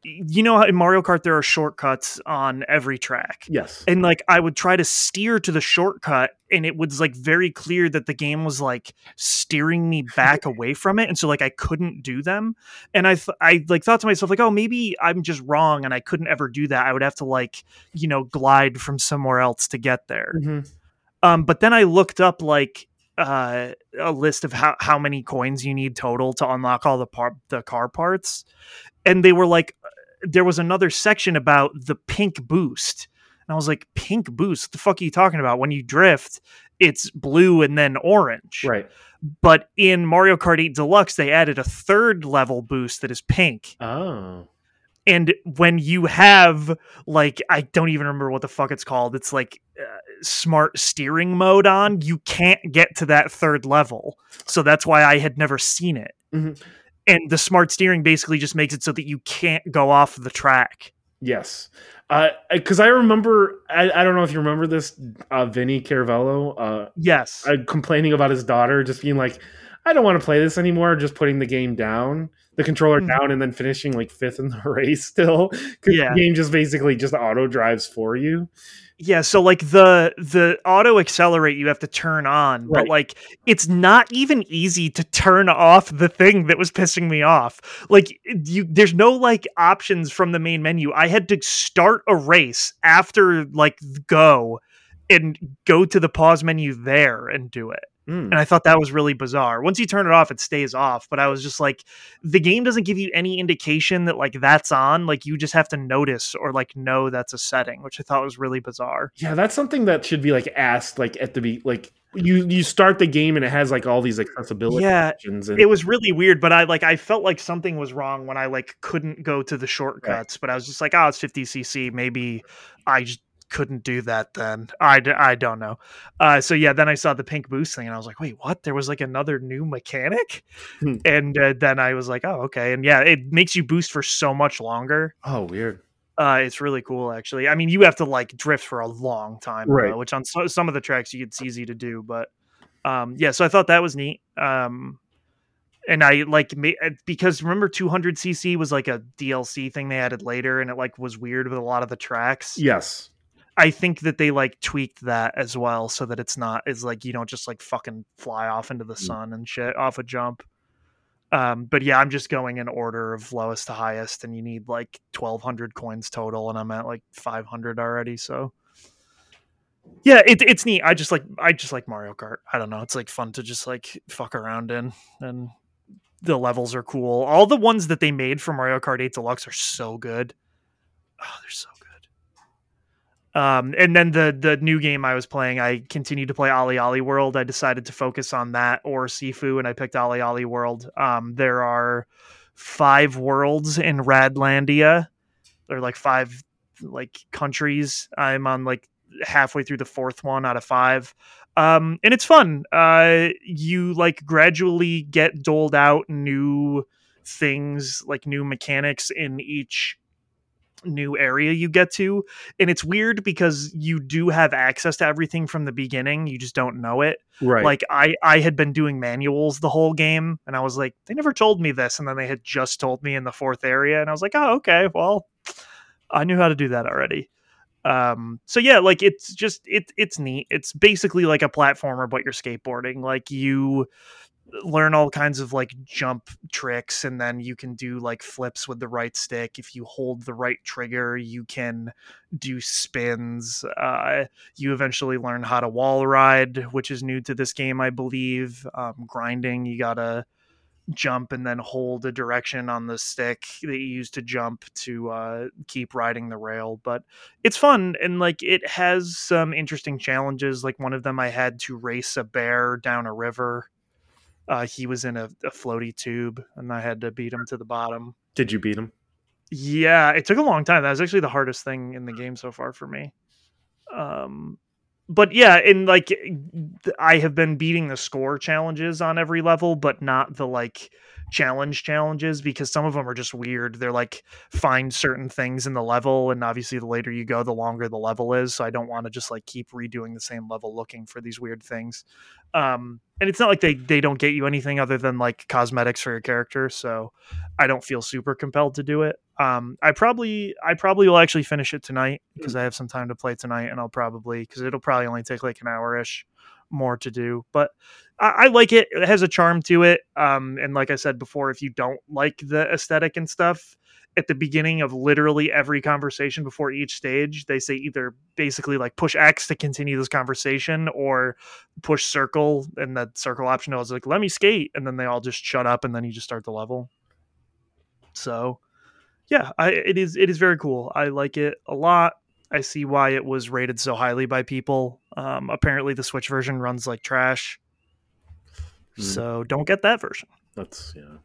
you know in Mario Kart there are shortcuts on every track yes. and like I would try to steer to the shortcut and it was like very clear that the game was like steering me back away from it and so like I couldn't do them and I th- I like thought to myself like oh maybe I'm just wrong and I couldn't ever do that I would have to like you know glide from somewhere else to get there Mhm. um but then I looked up like uh a list of how how many coins you need total to unlock all the par- the car parts and they were like there was another section about the pink boost and I was like, pink boost? What the fuck are you talking about? When you drift, it's blue and then orange. Right. But in Mario Kart 8 Deluxe, they added a third level boost that is pink. Oh. And when you have, like, I don't even remember what the fuck it's called, it's like uh, smart steering mode on, you can't get to that third level. So that's why I had never seen it. Mhm. And the smart steering basically just makes it so that you can't go off the track. Yes. Because I remember, I, I don't know if you remember this, uh, Vinny Caravella uh, Yes. uh, complaining about his daughter just being like, I don't want to play this anymore, just putting the game down, the controller Mhm. down, and then finishing like fifth in the race still. Yeah. The game just basically just auto drives for you. Yeah, so like the the auto accelerate you have to turn on, but like it's not even easy to turn off the thing that was pissing me off. Like you there's no like options from the main menu. I had to start a race after like go and go to the pause menu there and do it. Mm. And I thought that was really bizarre. Once you turn it off, it stays off. But I was just like, the game doesn't give you any indication that like that's on. Like you just have to notice or like know that's a setting, which I thought was really bizarre. Yeah, that's something that should be like asked like at the be like you you start the game and it has like all these accessibility Yeah, options and it was really weird. But I like I felt like something was wrong when I like couldn't go to the shortcuts. But I was just like, oh, it's 50cc. Maybe I just couldn't do that then. I, I don't know. Uh, so yeah, then I saw the pink boost thing and I was like, wait, what? There was like another new mechanic? Hmm. And uh, then I was like, oh, okay. And yeah, it makes you boost for so much longer. oh weird. Uh, it's really cool, actually. I mean, you have to like drift for a long time, Right. though, which on so- some of the tracks you it's easy to do. But um, yeah, so I thought that was neat. Um, and I like uh, because remember 200cc was like a DLC thing they added later, and it like was weird with a lot of the tracks. Yes. I think that they like tweaked that as well, so that it's not is like you don't just like fucking fly off into the Mm. sun and shit off a jump. Um, but yeah, I'm just going in order of lowest to highest, and you need like 1,200 coins total, and I'm at like 500 already. So yeah, it, it's neat. I just like I just like Mario Kart. I don't know, it's like fun to just like fuck around in, and the levels are cool. All the ones that they made for Mario Kart 8 Deluxe are so good. Oh, they're so. Um, and then the the new game I was playing, I continued to play OlliOlli World. I decided to focus on that or Sifu, and I picked OlliOlli World. Um, there are five worlds in Radlandia. Are like five like countries. I'm on like halfway through the fourth one out of five. Um, and it's fun. Uh, you like gradually get doled out new things, like new mechanics in each new area you get to and it's weird because you do have access to everything from the beginning you just don't know it. Right. like i i had been doing manuals the whole game and i was like they never told me this and then they had just told me in the fourth area and i was like oh okay well i knew how to do that already. Um so yeah like it's just it it's neat. It's basically like a platformer but you're skateboarding. Like you learn all kinds of like jump tricks and then you can do like flips with the right stick. If you hold the right trigger you can do spins. Uh, you eventually learn how to wall ride which is new to this game i believe. Um, grinding you gotta jump and then hold a direction on the stick that you use to jump to uh, keep riding the rail but it's fun and like it has some interesting challenges. Like one of them i had to race a bear down a river uh, he was in a, a floaty tube and i had to beat him to the bottom. Did you beat him? yeah it took a long time. That was actually the hardest thing in the game so far for me. Um but yeah and like i have been beating the score challenges on every level but not the like challenge challenges because some of them are just weird. They're like find certain things in the level and obviously the later you go the longer the level is so i don't want to just like keep redoing the same level looking for these weird things. Um and it's not like they they don't get you anything other than like cosmetics for your character so i don't feel super compelled to do it. Um i probably i probably will actually finish it tonight because i have some time to play tonight and i'll probably because it'll probably only take like an hour ish more to do but I, I like it. It has a charm to it um and like i said before if you don't like the aesthetic and stuff at the beginning of literally every conversation before each stage they say either basically like push x to continue this conversation or push circle and that circle option was like let me skate and then they all just shut up and then you just start the level. So yeah I, it is it is very cool. I like it a lot i see why it was rated so highly by people um, apparently the switch version runs like trash Hmm. so don't get that version That's yeah.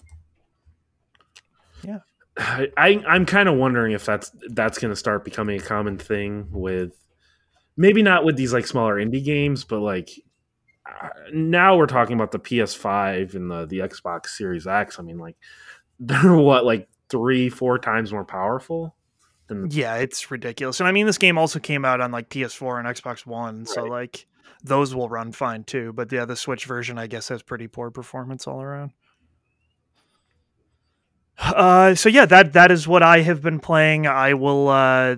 Yeah. I, I I'm kind of wondering if that's that's going to start becoming a common thing with maybe not with these like smaller indie games, but like uh, now we're talking about the PS5 and the the Xbox Series X. I mean, like they're what like three four times more powerful than yeah it's ridiculous and i mean this game also came out on like ps4 and xbox one so like those will run fine too but yeah the switch version i guess has pretty poor performance all around uh so yeah that that is what i have been playing i will uh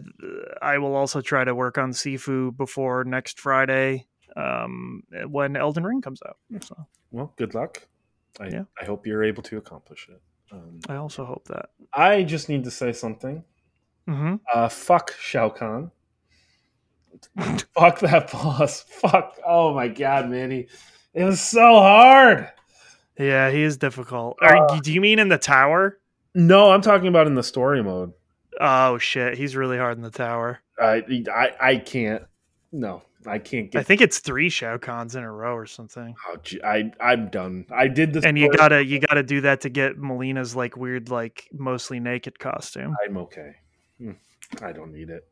i will also try to work on sifu before next friday um when elden ring comes out so well. Good luck. I Yeah. I hope you're able to accomplish it. Um, i also hope that I just need to say something. Hmm Uh, fuck Shao Kahn. fuck that boss. Fuck. Oh my god, Manny. It was so hard. yeah he is difficult Are, do you mean in the tower No, I'm talking about in the story mode. oh shit he's really hard in the tower I I, I can't. No, I can't get. I think it's three Shao Kahns in a row or something. Oh, gee, I I'm done. I did this. And you gotta you gotta do that to get Mileena's like weird like mostly naked costume. I'm okay. I don't need it.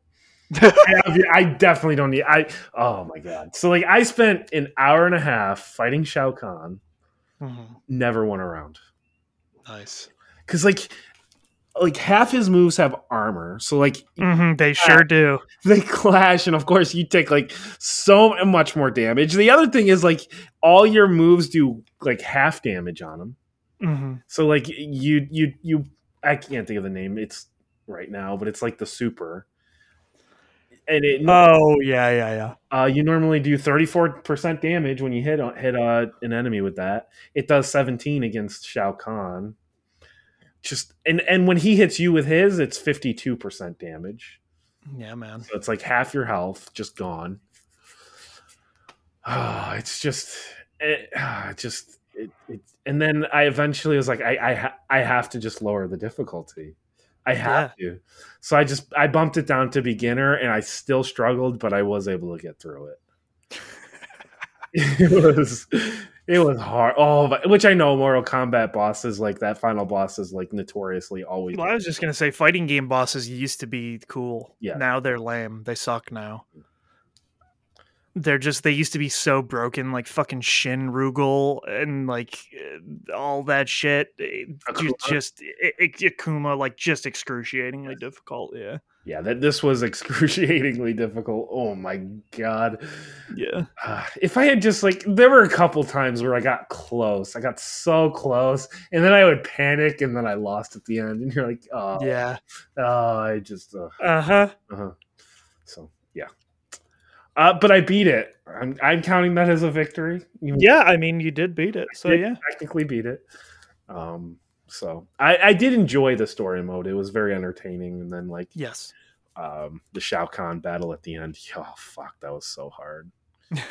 I, I definitely don't need. I oh my god. So like I spent an hour and a half fighting Shao Kahn. Mhm. Never won a round. Nice. because like like half his moves have armor so like mm-hmm, they sure do. they clash and of course you take like so much more damage the other thing is like all your moves do like half damage on them hmm so like you you you i can't think of the name it's right now but it's like the super and it Oh yeah yeah yeah. uh, you normally do 34% damage when you hit hit uh, an enemy with that. It does 17 against Shao Kahn. Just and and when he hits you with his, it's 52% damage. Yeah man. So it's like half your health just gone. Oh, it's just it, ah, it just it, it, and then I eventually was like I I, ha- I have to just lower the difficulty. I have to. So I just I bumped it down to beginner, and I still struggled, but I was able to get through it. it was it was hard. Oh, but, which I know Mortal Kombat bosses like that final boss is like notoriously always. Well, I was just gonna say fighting game bosses used to be cool. Yeah. Now they're lame. They suck now. They're just they used to be so broken, like fucking Shin Rugal and like uh, all that shit. It, Akuma? just Akuma, like just excruciatingly difficult. Yeah, yeah, that this was excruciatingly difficult. Oh my god. yeah. Uh, if I had just like, there were a couple times where I got close. I got so close, and then I would panic, and then I lost at the end. And you're like, oh, Yeah. oh I just, uh, Uh huh. uh-huh. so yeah. Uh, but I beat it. I'm, I'm counting that as a victory. Yeah, I mean, you did beat it. So yeah. technically beat it. Um, so I, I did enjoy the story mode. It was very entertaining, and then like Yes. um, the Shao Kahn battle at the end. Oh fuck, that was so hard.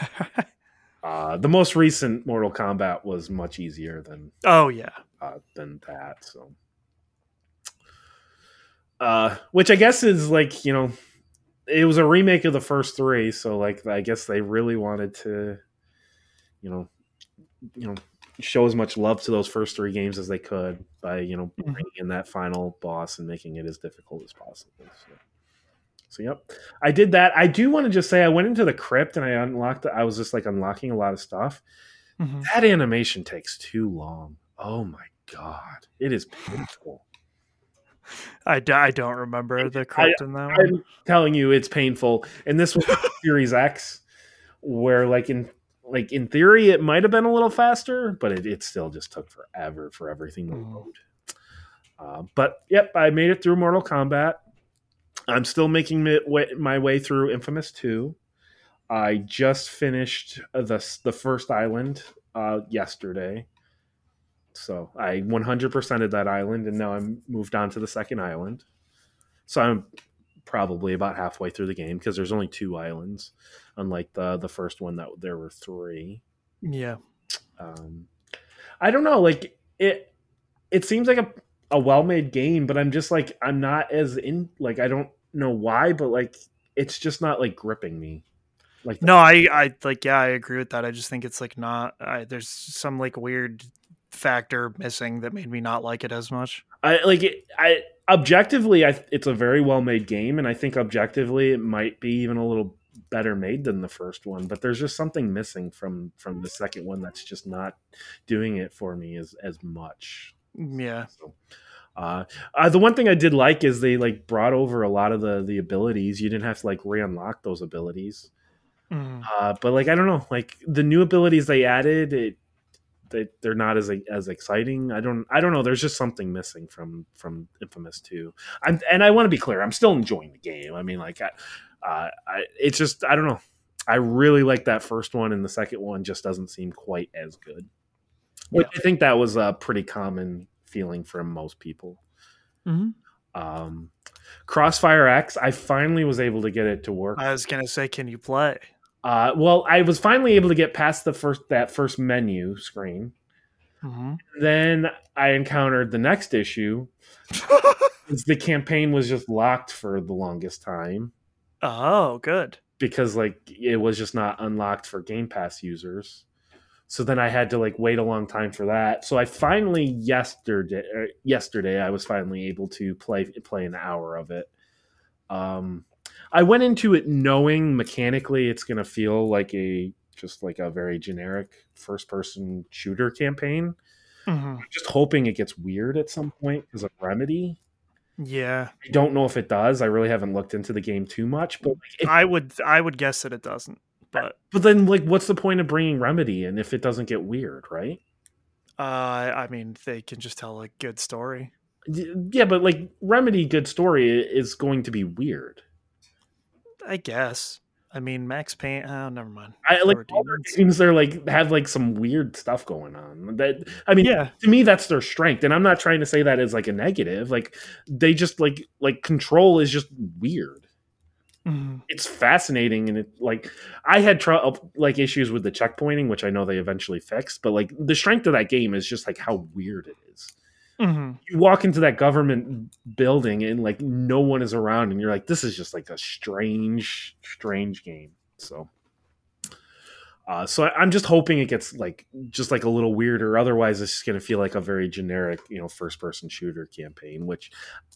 Uh, the most recent Mortal Kombat was much easier than oh yeah. uh, than that. So, uh, which I guess is like you know, it was a remake of the first three. So like I guess they really wanted to, you know, you know, show as much love to those first three games as they could by you know Mhm. bringing in that final boss and making it as difficult as possible. So. So yep, I did that. I do want to just say I went into the crypt and I unlocked. I was just like unlocking a lot of stuff. Mhm. That animation takes too long. Oh my god, it is painful. I, d- I don't remember the crypt in that one. I'm telling you, it's painful. And this was Series X, where like in like in theory it might have been a little faster, but it, it still just took forever for everything to Mhm. load. Uh, but yep, I made it through Mortal Kombat. I'm still making my way, through Infamous Two. I just finished the the first island uh, yesterday, so I 100%ed that island, and now I'm moved on to the second island. So I'm probably about halfway through the game because there's only two islands, unlike the the first one that there were three. Yeah. Um, I don't know, like it. It seems like a a well made game, but I'm just like I'm not as in like I don't know why, but like it's just not like gripping me. Like No, I, I like, yeah, I agree with that. I just think it's like not, I, there's some like weird factor missing that made me not like it as much. I like it. I objectively, I it's a very well made game, and I think objectively it might be even a little better made than the first one. But there's just something missing from from the second one that's just not doing it for me as as much. Yeah. So, uh, uh, the one thing I did like is they like brought over a lot of the the abilities. You didn't have to like re-unlock those abilities. Mhm. Uh, but like I don't know, like the new abilities they added, it they they're not as as exciting. I don't I don't know. There's just something missing from from Infamous Two. I'm and I want to be clear. I'm still enjoying the game. I mean, like I, uh, I it's just I don't know. I really like that first one, and the second one just doesn't seem quite as good. Which I think that was a pretty common feeling from most people. Mhm. Um, Crossfire X, I finally was able to get it to work. I was going to say, can you play? Uh, well, I was finally able to get past the first that first menu screen. Mhm. Then I encountered the next issue. the campaign was just locked for the longest time oh, good. because like it was just not unlocked for Game Pass users. So then I had to like wait a long time for that. So I finally yesterday er, yesterday I was finally able to play play an hour of it. Um, I went into it knowing mechanically it's going to feel like a just like a very generic first person shooter campaign. Mhm. Just hoping it gets weird at some point as a Remedy. Yeah. I don't know if it does. I really haven't looked into the game too much, but like, if, I would, I would guess that it doesn't, but but then like what's the point of bringing Remedy in if it doesn't get weird, right? uh, I mean, they can just tell a good story. Yeah, but like Remedy good story is going to be weird. I guess. I mean, Max Payne. Oh, never mind. I like all their games they're like have like some weird stuff going on. That I mean Yeah. to me that's their strength and I'm not trying to say that as like a negative. Like they just like like control is just weird. Mhm. It's fascinating and it like I had trouble like issues with the checkpointing which I know they eventually fixed, but like the strength of that game is just like how weird it is. Mhm. you walk into that government building and like no one is around and you're like this is just like a strange strange game so uh, so I, am just hoping it gets like just like a little weirder. Otherwise, it's just going to feel like a very generic, you know, first person shooter campaign, which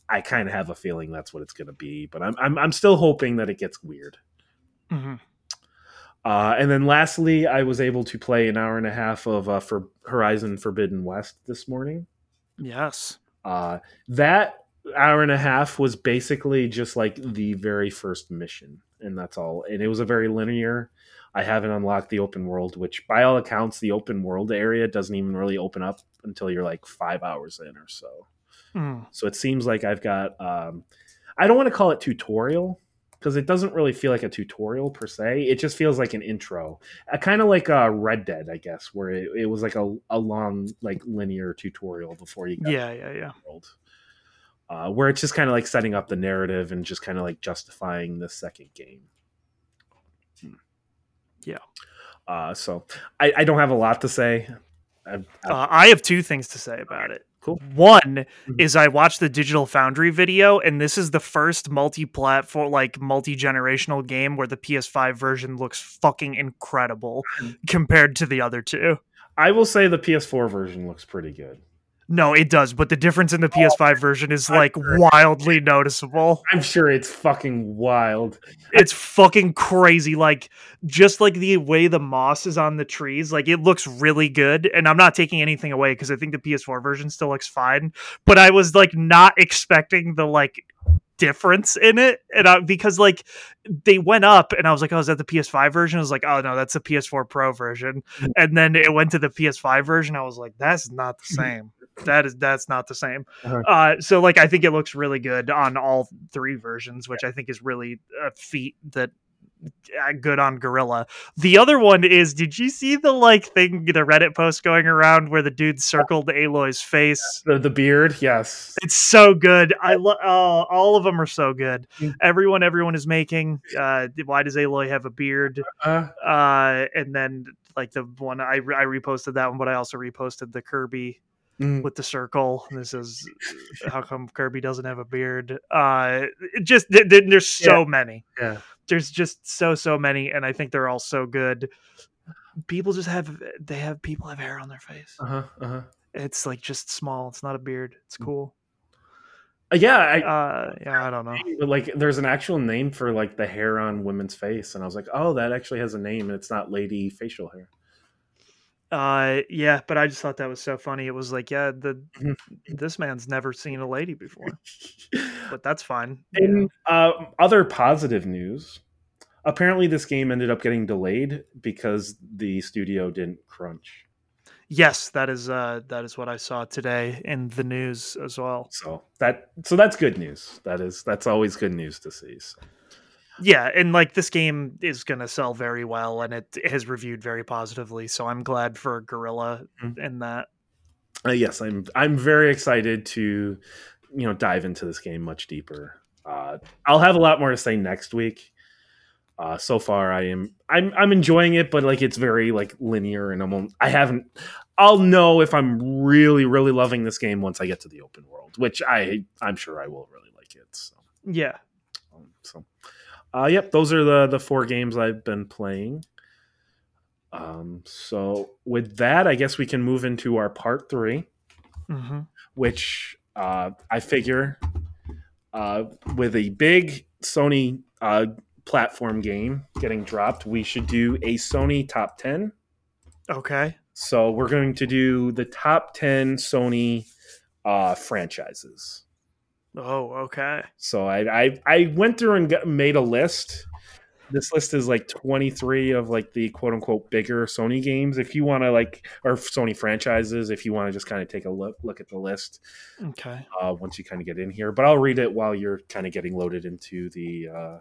I kind of have a feeling that's what it's going to be. But I'm, I'm I'm still hoping that it gets weird. Mm-hmm. Uh, and then lastly, I was able to play an hour and a half of uh, for Horizon Forbidden West this morning. Yes. Uh, that hour and a half was basically just like the very first mission, and that's all. And it was a very linear. I haven't unlocked the open world, which by all accounts, the open world area doesn't even really open up until you're like five hours in or so. Mm. So it seems like I've got. Um, I don't want to call it tutorial because it doesn't really feel like a tutorial per se. It just feels like an intro, uh, kind of like uh, Red Dead, I guess, where it, it was like a, a long, like linear tutorial before you got yeah, yeah, yeah. world. Uh, where it's just kind of like setting up the narrative and just kind of like justifying the second game. Yeah. Uh, so I, I don't have a lot to say. I, I, Uh, I have two things to say about it. Cool. One Mhm. is I watched the Digital Foundry video, and this is the first multi-platform, like multi-generational game where the PS5 version looks fucking incredible Mhm. compared to the other two. I will say the PS4 version looks pretty good. No, it does, but the difference in the Oh, PS5 version is like wildly noticeable. I'm sure it's fucking wild. It's fucking crazy. Like just like the way the moss is on the trees, like it looks really good. And I'm not taking anything away because I think the PS4 version still looks fine. But I was like not expecting the like difference in it, and I, because like they went up, and I was like, "Oh, is that the PS5 version?" I was like, "Oh no, that's the PS4 Pro version." Mhm. And then it went to the PS5 version. I was like, "That's not the same. That is that's not the same." Uh-huh. Uh, so like I think it looks really good on all three versions, which I think is really a feat that uh, good on Guerrilla. The other one is, did you see the like thing, the Reddit post going around where the dude circled Aloy's face? The, the beard, yes. It's so good. I love oh, all of them are so good. Mm. Everyone, everyone is making. Uh, why does Aloy have a beard? Uh, Uh, and then like the one I I reposted that one, but I also reposted the Kirby mm, with the circle. This is how come Kirby doesn't have a beard. Uh, just th- th- there's so many. yeah. There's just so so many, and I think they're all so good. People just have they have people have hair on their face. Uh-huh, uh-huh. It's like just small. It's not a beard. It's cool. Uh, yeah, I, Uh, yeah, I don't know. but like there's an actual name for like the hair on women's face and i was like oh that actually has a name and it's not lady facial hair Uh, yeah, but I just thought that was so funny. It was like, yeah, the Mhm. this man's never seen a lady before, but that's fine. in uh, other positive news apparently this game ended up getting delayed because the studio didn't crunch Yes, that is uh that is what I saw today in the news as well. so that so that's good news that is that's always good news to see so. Yeah, and like this game is going to sell very well and it has reviewed very positively, so I'm glad for Guerrilla Mhm. in that. Uh, yes, I'm. I'm very excited to, you know, dive into this game much deeper. Uh, I'll have a lot more to say next week. Uh, so far, I am. I'm. I'm enjoying it, but like it's very like linear, and I'm. I haven't. I'll know if I'm really, really loving this game once I get to the open world, which I. I'm sure I will really like it. So. Yeah. um, So. Uh, yep, those are the the four games I've been playing. Um, so with that, I guess we can move into our part three hmm which uh, I figure uh, with a big Sony uh, platform game getting dropped, we should do a Sony top 10. Okay. So we're going to do the top 10 Sony uh, franchises. Oh, okay. So I, I, I went through and got, made a list. This list is like 23 of like the quote unquote bigger Sony games. If you want to like, or Sony franchises, if you want to just kind of take a look, look at the list. Okay. uh, once you kind of get in here. But I'll read it while you're kind of getting loaded into the uh,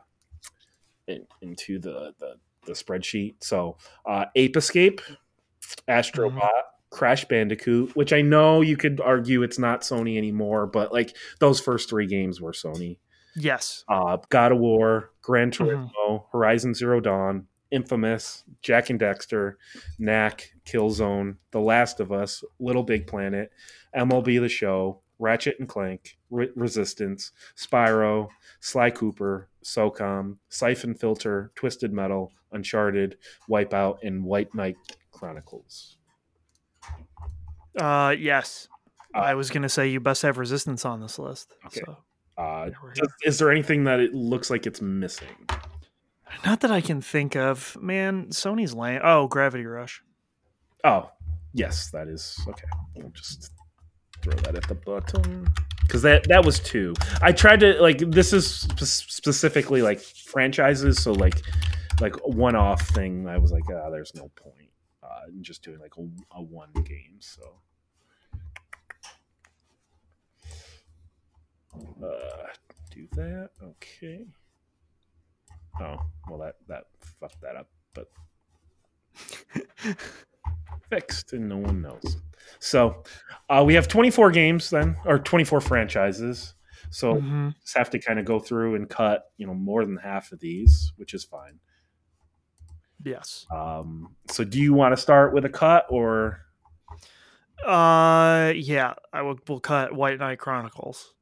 in, into the, the the spreadsheet. So, uh, Ape Escape, Astrobot, Crash Bandicoot, which I know you could argue it's not Sony anymore, but like those first three games were Sony. Yes. Uh, God of War, Gran Turismo, Mhm. Horizon Zero Dawn, Infamous, Jak and Daxter, Knack, Killzone, The Last of Us, Little Big Planet, MLB The Show, Ratchet and Clank, Re- Resistance, Spyro, Sly Cooper, SOCOM, Syphon Filter, Twisted Metal, Uncharted, Wipeout, and White Knight Chronicles. Uh, yes. Uh, I was gonna say you best have resistance on this list. Okay. So. Uh, does- is there anything that it looks like it's missing? Not that I can think of. Man, Sony's lame. Oh, Gravity Rush. Oh, yes, that is okay. We'll just throw that at the bottom because that that was two. I tried to like this is spe- specifically like franchises, so like like one off thing. I was like, ah, there's no point. Uh, just doing like a, a one game. So. Uh, do that. Okay. Oh well, that that fucked that up, but fixed and no one knows. So uh, we have 24 games then, or 24 franchises. So Mhm. just have to kind of go through and cut, you know, more than half of these, which is fine. Yes. Um, so do you want to start with a cut or Uh, yeah. I will. We'll cut White Knight Chronicles.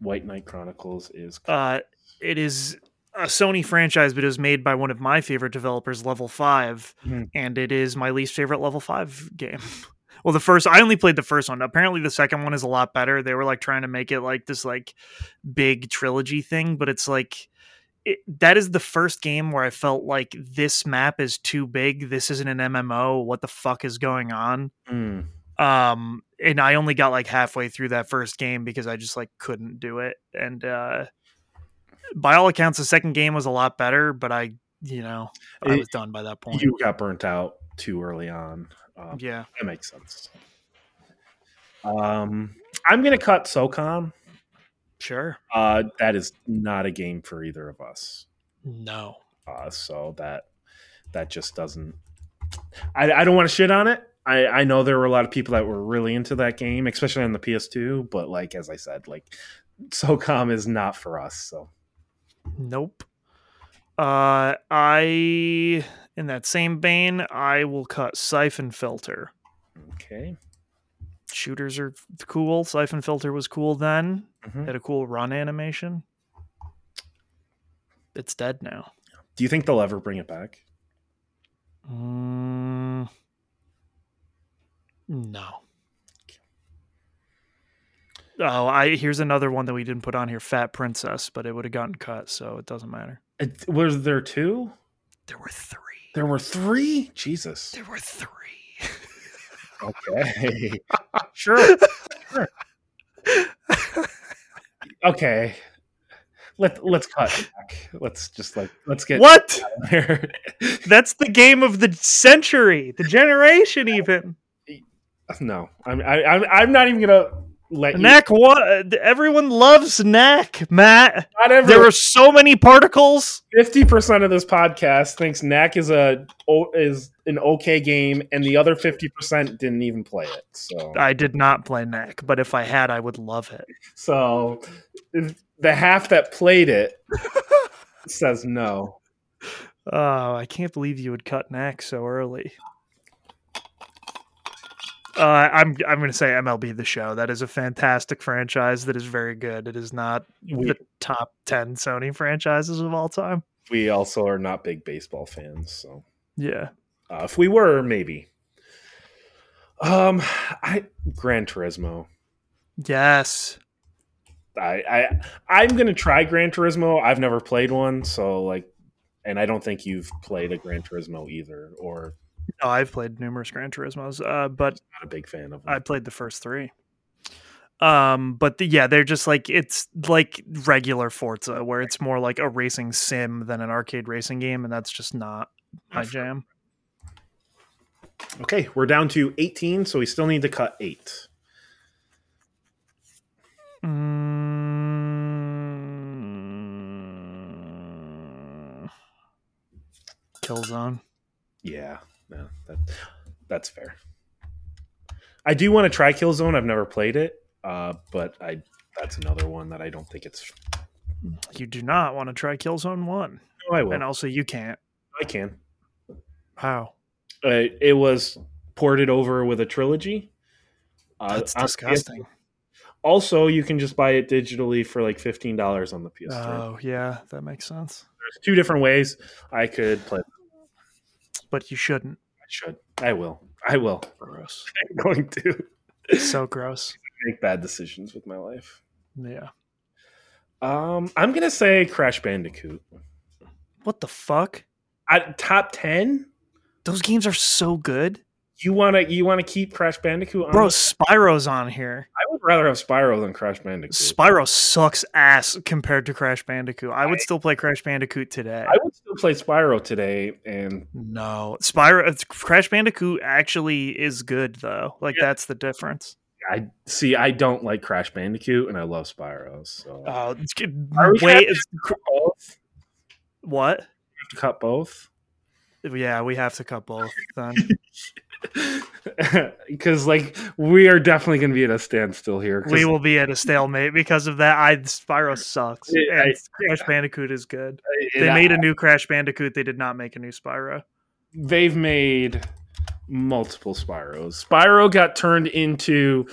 White Knight Chronicles is Uh, it is a Sony franchise, but it was made by one of my favorite developers, Level Five, Mhm. and it is my least favorite Level Five game. Well, the first I only played the first one. Apparently, the second one is a lot better. They were like trying to make it like this like big trilogy thing, but it's like it, that is the first game where I felt like this map is too big. This isn't an MMO. What the fuck is going on? Mm, um and i only got like halfway through that first game because i just like couldn't do it and uh by all accounts the second game was a lot better but i you know i It- was done by that point you got burnt out too early on. Um, yeah That makes sense. Um, I'm gonna cut SOCOM. sure Uh, that is not a game for either of us. no Uh, so that that just doesn't. I, I don't want to shit on it. I, I know there were a lot of people that were really into that game, especially on the PS2. But like as I said, like SOCOM is not for us. So nope uh i in that same vein i will cut Syphon Filter okay, shooters are cool Syphon Filter was cool then Mhm. had a cool run animation it's dead now do you think they'll ever bring it back? Mm, no. Oh, I here's another one that we didn't put on here, Fat Princess, but it would have gotten cut, so it doesn't matter. Uh, it, was there two? There were three. There were three. Jesus. There were three. Okay. sure. Sure. Okay. Let let's cut back. Let's just like let's get what? there. That's the game of the century, the generation, even. No, I'm I, I'm I'm not even gonna let you. What? Everyone loves Knack, Matt. Not There everyone. were so many particles. Fifty percent of this podcast thinks Knack is a is an okay game, and the other fifty percent didn't even play it. So I did not play Knack, but if I had, I would love it. so the half that played it says no. Oh, I can't believe you would cut Knack so early. Uh, I'm I'm going to say MLB The Show. That is a fantastic franchise. That is very good. It is not We the top ten Sony franchises of all time. we also are not big baseball fans, so Yeah, uh, if we were, maybe. Um, I Gran Turismo. yes. I, I I'm gonna try Gran Turismo. I've never played one, so like, and I don't think you've played a Gran Turismo either, or No, I've played numerous Gran Turismos, uh, but not a big fan of them. I played the first three. Um, but the, yeah, they're just like it's like regular Forza, where it's more like a racing sim than an arcade racing game, and that's just not my jam. okay, we're down to 18, so we still need to cut eight. Mm, Killzone. Yeah, no, that that's fair. I do want to try Killzone. I've never played it, uh, but I that's another one that I don't think it's. You do not want to try Killzone One, No, I will. and also you can't. I can. How? Uh, it was ported over with a trilogy. Uh, That's disgusting. Also, you can just buy it digitally for like fifteen dollars on the PS. Oh yeah, that makes sense. There's two different ways I could play. But you shouldn't. I should. I will. I will. Gross. I'm going to So gross. make bad decisions with my life. Yeah. Um, I'm gonna say Crash Bandicoot. What the fuck? At top ten, Those games are so good. You wanna you wanna keep Crash Bandicoot on? Bro, Spyro's on here. I would rather have Spyro than Crash Bandicoot. Spyro sucks ass compared to Crash Bandicoot. I would still play Crash Bandicoot today. I would still play Spyro today, and no, Spyro Crash Bandicoot actually is good though. Like Yeah. that's the difference. I see. I don't like Crash Bandicoot, and I love Spyro. So Oh. We wait, it's, both? what? have to cut both Yeah, we have to cut both then. because, like, we are definitely going to be at a standstill here. we will be at a stalemate because of that. I Spyro sucks, and I- Crash Bandicoot is good. it- They made a new Crash Bandicoot. They did not make a new Spyro. they've made multiple Spyros. Spyro got turned into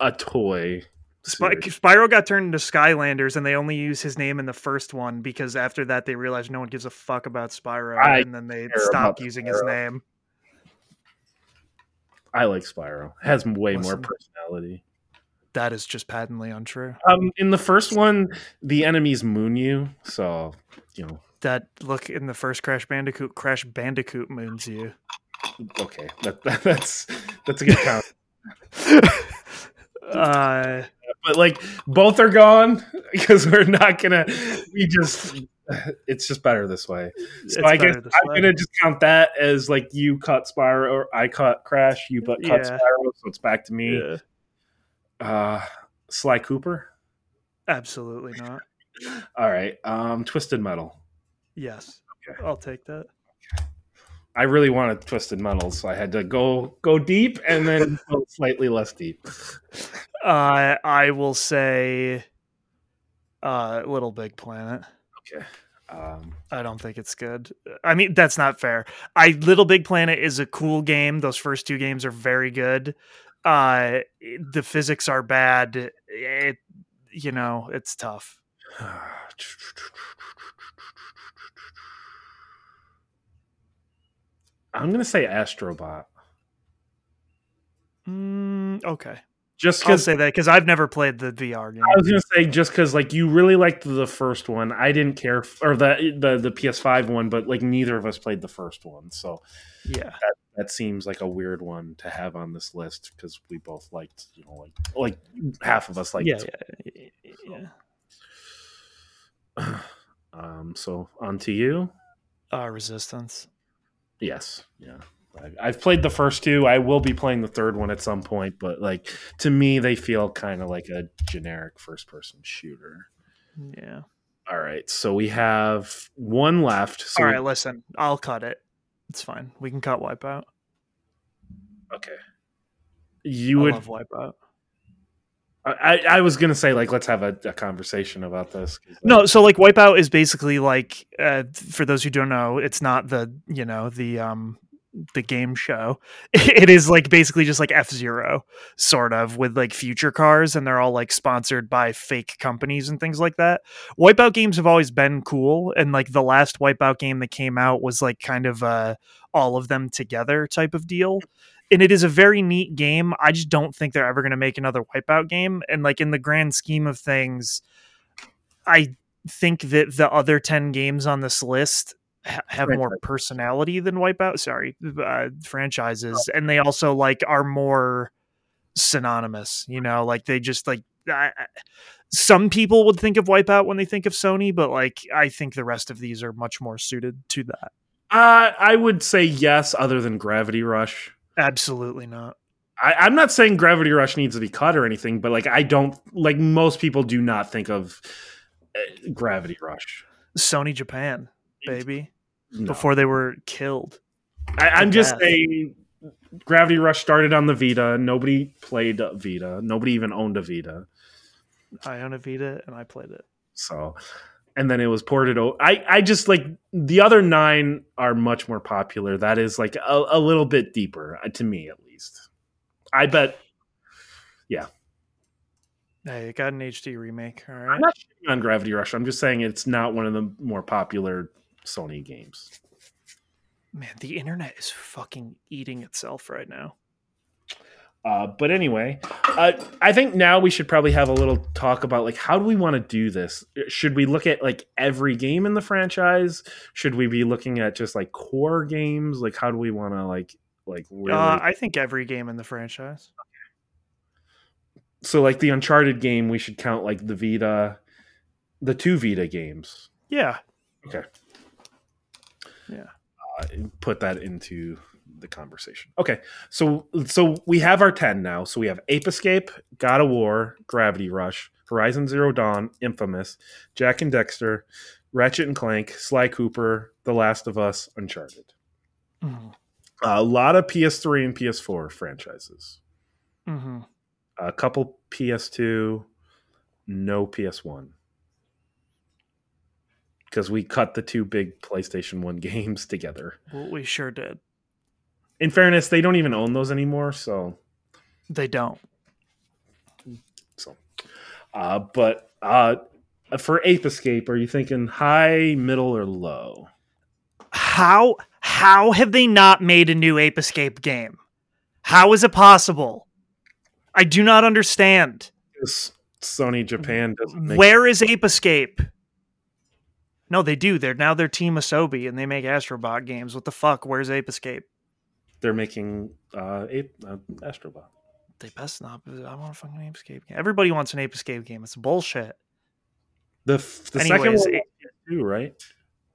a toy. Spy- Spyro got turned into Skylanders, and they only use his name in the first one because after that they realized no one gives a fuck about Spyro, I and then they stopped using his name. I like Spyro. It has way more personality. That is just patently untrue. Um, in the first one, the enemies moon you, so you know. That look in the first Crash Bandicoot, Crash Bandicoot moons you. Okay, that, that, that's that's a good count. uh, but like both are gone because we're not gonna. We just. It's just better this way. So it's I guess I'm way. gonna just count that as like you cut Spyro or I cut Crash, you but cut Yeah. Spyro, so it's back to me. Yeah, Uh, Sly Cooper. absolutely not. All right. Um, Twisted Metal. Yes, Okay. I'll take that. I really wanted Twisted Metal, so I had to go go deep and then go slightly less deep. Uh, I will say, uh, Little Big Planet. Okay. Um, I don't think it's good. I mean, that's not fair. I Little Big Planet is a cool game. Those first two games are very good. Uh, the physics are bad. It, you know, it's tough. I'm gonna say Astrobot, Mm, okay, just I'll because say that because I've never played the VR game. I was gonna say just because like you really liked the first one. I didn't care, or the the the PS5 one, but like neither of us played the first one, so Yeah, that seems like a weird one to have on this list because we both liked, you know, like like half of us liked. yeah, yeah, yeah. yeah. um. So on to you. Uh, Resistance. Yes. Yeah. I've played the first two. I will be playing the third one at some point, but like to me, they feel kind of like a generic first-person shooter. Yeah. All right, so we have one left. So All right, listen, I'll cut it. It's fine. We can cut Wipeout. okay. You I would. love Wipeout. I, I was gonna say like let's have a, a conversation about this. like, No, so like Wipeout is basically like uh, for those who don't know, it's not the you know the um the game show. It is like basically just like F Zero, sort of with like future cars, and they're all like sponsored by fake companies and things like that. Wipeout games have always been cool, and like the last Wipeout game that came out was like kind of uh all of them together type of deal. And it is a very neat game. I just don't think they're ever going to make another Wipeout game. And like in the grand scheme of things, I think that the other 10 games on this list ha- have more personality than Wipeout. Sorry, uh, franchises. And they also like are more synonymous, you know, like they just like. I, I- some people would think of Wipeout when they think of Sony, but like I think the rest of these are much more suited to that. uh, I would say yes, other than Gravity Rush. Absolutely not. I, I'm not saying Gravity Rush needs to be cut or anything, but like I don't like most people do not think of uh, Gravity Rush. Sony Japan, baby, No. before they were killed. I, I'm just death. saying Gravity Rush started on the Vita. Nobody played Vita. Nobody even owned a Vita. I own a Vita and I played it. So, and then it was ported. O- I I just like the other nine are much more popular. That is like a, a little bit deeper uh, to me, at least. I bet. Yeah. Hey, it got an HD remake. All right. I'm not shitting on Gravity Rush. I'm just saying it's not one of the more popular Sony games. Man, the internet is fucking eating itself right now. Uh, but anyway, uh, I think now we should probably have a little talk about like how do we want to do this? Should we look at like every game in the franchise? Should we be looking at just like core games? Like how do we want to like like really? Uh, I think every game in the franchise. so like the Uncharted game, we should count like the Vita, the two Vita games. Yeah. Okay. Yeah. Uh, put that into the conversation. Okay, so so we have our ten now. So we have Ape Escape, God of War, Gravity Rush, Horizon Zero Dawn, Infamous, Jak and Daxter, Ratchet and Clank, Sly Cooper, The Last of Us, Uncharted. hmm a lot of PS3 and PS4 franchises. hmm A couple PS2, no PS1. Because we cut the two big PlayStation 1 games together. Well, we sure did. In fairness, they don't even own those anymore, so They don't. so uh but uh for Ape Escape, are you thinking high, middle, or low? How how have they not made a new Ape Escape game? How is it possible? I do not understand. Sony Japan doesn't make Where is Ape Escape? No, they do. They're now they're Team Asobi and they make Astrobot games. What the fuck? Where's Ape Escape? they're making uh Ape uh, Astrobot. They best not. I want a fucking Ape Escape game. Everybody wants an Ape Escape game. It's bullshit. The f- the second Anyways, one it- was PS2, right?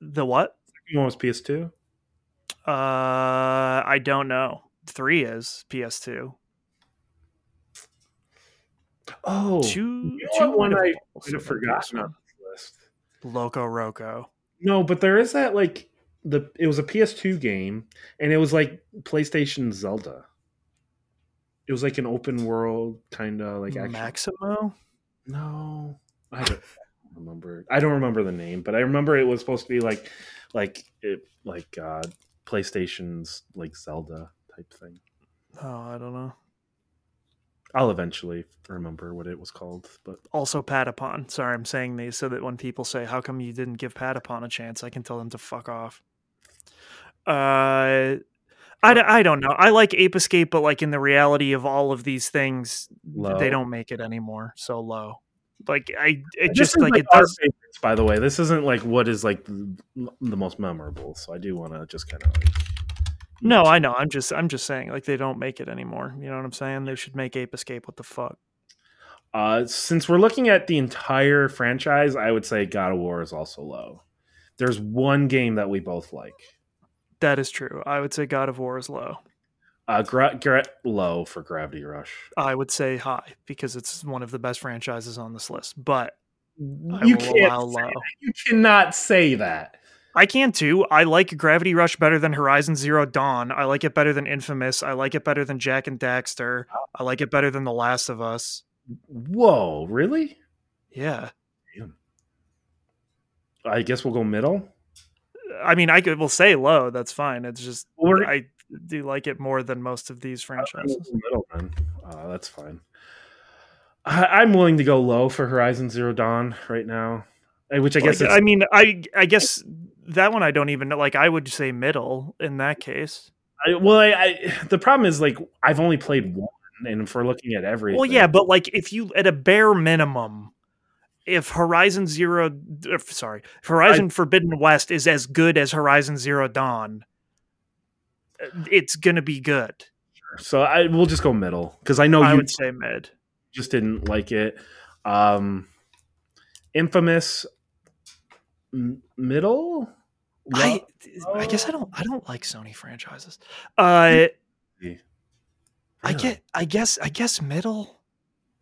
The what? second one was PS2. Uh, I don't know. Three is PS2. Oh, Two, you know two one I have might LocoRoco. No, but there is that like the it was a PS2 game and it was like PlayStation Zelda. It was like an open world kind of like action. Maximo. No, I don't remember. I don't remember the name, but I remember it was supposed to be like like it like uh PlayStation's like Zelda type thing. Oh, I don't know. I'll eventually remember what it was called, but Also, Patapon. Sorry, I'm saying these so that when people say, "How come you didn't give Patapon a chance?" I can tell them to fuck off. Uh, I, I don't know. I like Ape Escape, but like in the reality of all of these things, Low. they don't make it anymore. So low. Like I, it This just is, like, it does. favorites, by the way. This isn't like what is like the, the most memorable. So I do want to just kind of like No, I know. I'm just, I'm just saying, like they don't make it anymore. You know what I'm saying? They should make Ape Escape. What the fuck? Uh, since we're looking at the entire franchise, I would say God of War is also low. There's one game that we both like. That is true. I would say God of War is low. Uh, gra- gra- low for Gravity Rush. I would say high because it's one of the best franchises on this list. But I you can't. Say low. You cannot say that. I can too. I like Gravity Rush better than Horizon Zero Dawn. I like it better than Infamous. I like it better than Jak and Daxter. I like it better than The Last of Us. Whoa, really? Yeah. Damn. I guess we'll go middle. I mean, I could will say low. That's fine. It's just Or I do like it more than most of these franchises. middle then. Uh, that's fine. I, I'm willing to go low for Horizon Zero Dawn right now, Uh, which I guess Like, I mean, I I guess that one I don't even know. Like, I would say middle in that case. I, well, I, I the problem is like I've only played one, and if we're looking at everything, Well, yeah, but like if you at a bare minimum, if Horizon Zero, sorry, Horizon Forbidden West is as good as Horizon Zero Dawn, uh, it's gonna be good. So I we'll just go middle because I know I you would say mid. just didn't like it. Um, Infamous m- middle. I I guess I don't I don't like Sony franchises. Uh, I get I guess I guess middle.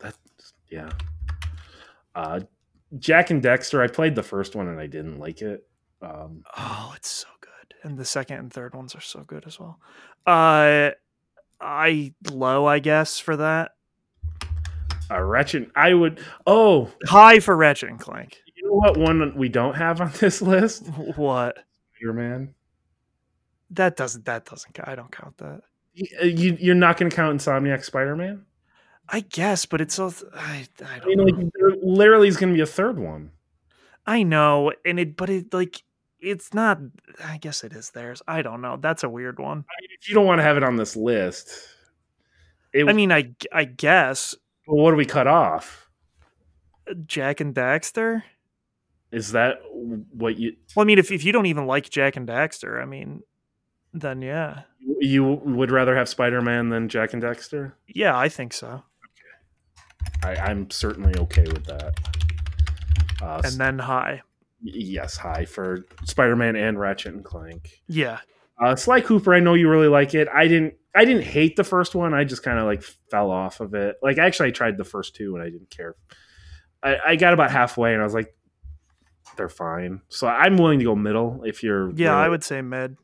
That's yeah. Uh, Jak and Daxter. I played the first one and I didn't like it. Um, Oh, it's so good, and the second and third ones are so good as well. Uh, I low I guess for that. uh, Ratchet. I would. Oh, High for Ratchet and Clank. you know what one we don't have on this list? What? Spider Man. That doesn't that doesn't count. I don't count that. You, uh, you you're not going to count Insomniac Spider Man? I guess, but it's so I, I I don't mean, know. like there literally is going to be a third one. I know, and it, but it like it's not. I guess it is theirs. I don't know. That's a weird one. I mean, if you don't want to have it on this list, it, I mean, I I guess well, what do we cut off? Jak and Daxter. Is that what you Well, I mean, if if you don't even like Jak and Daxter, I mean, then yeah, you would rather have Spider Man than Jak and Daxter? yeah, I think so. I, I'm certainly okay with that. Uh, And then high, yes, high for Spider Man and Ratchet and Clank. yeah, Uh, Sly Cooper, I know you really like it. I didn't. I didn't hate the first one. I just kind of like fell off of it. Like actually, I tried the first two and I didn't care. I, I got about halfway and I was like, they're fine. So I'm willing to go middle if you're. yeah. I would say mid.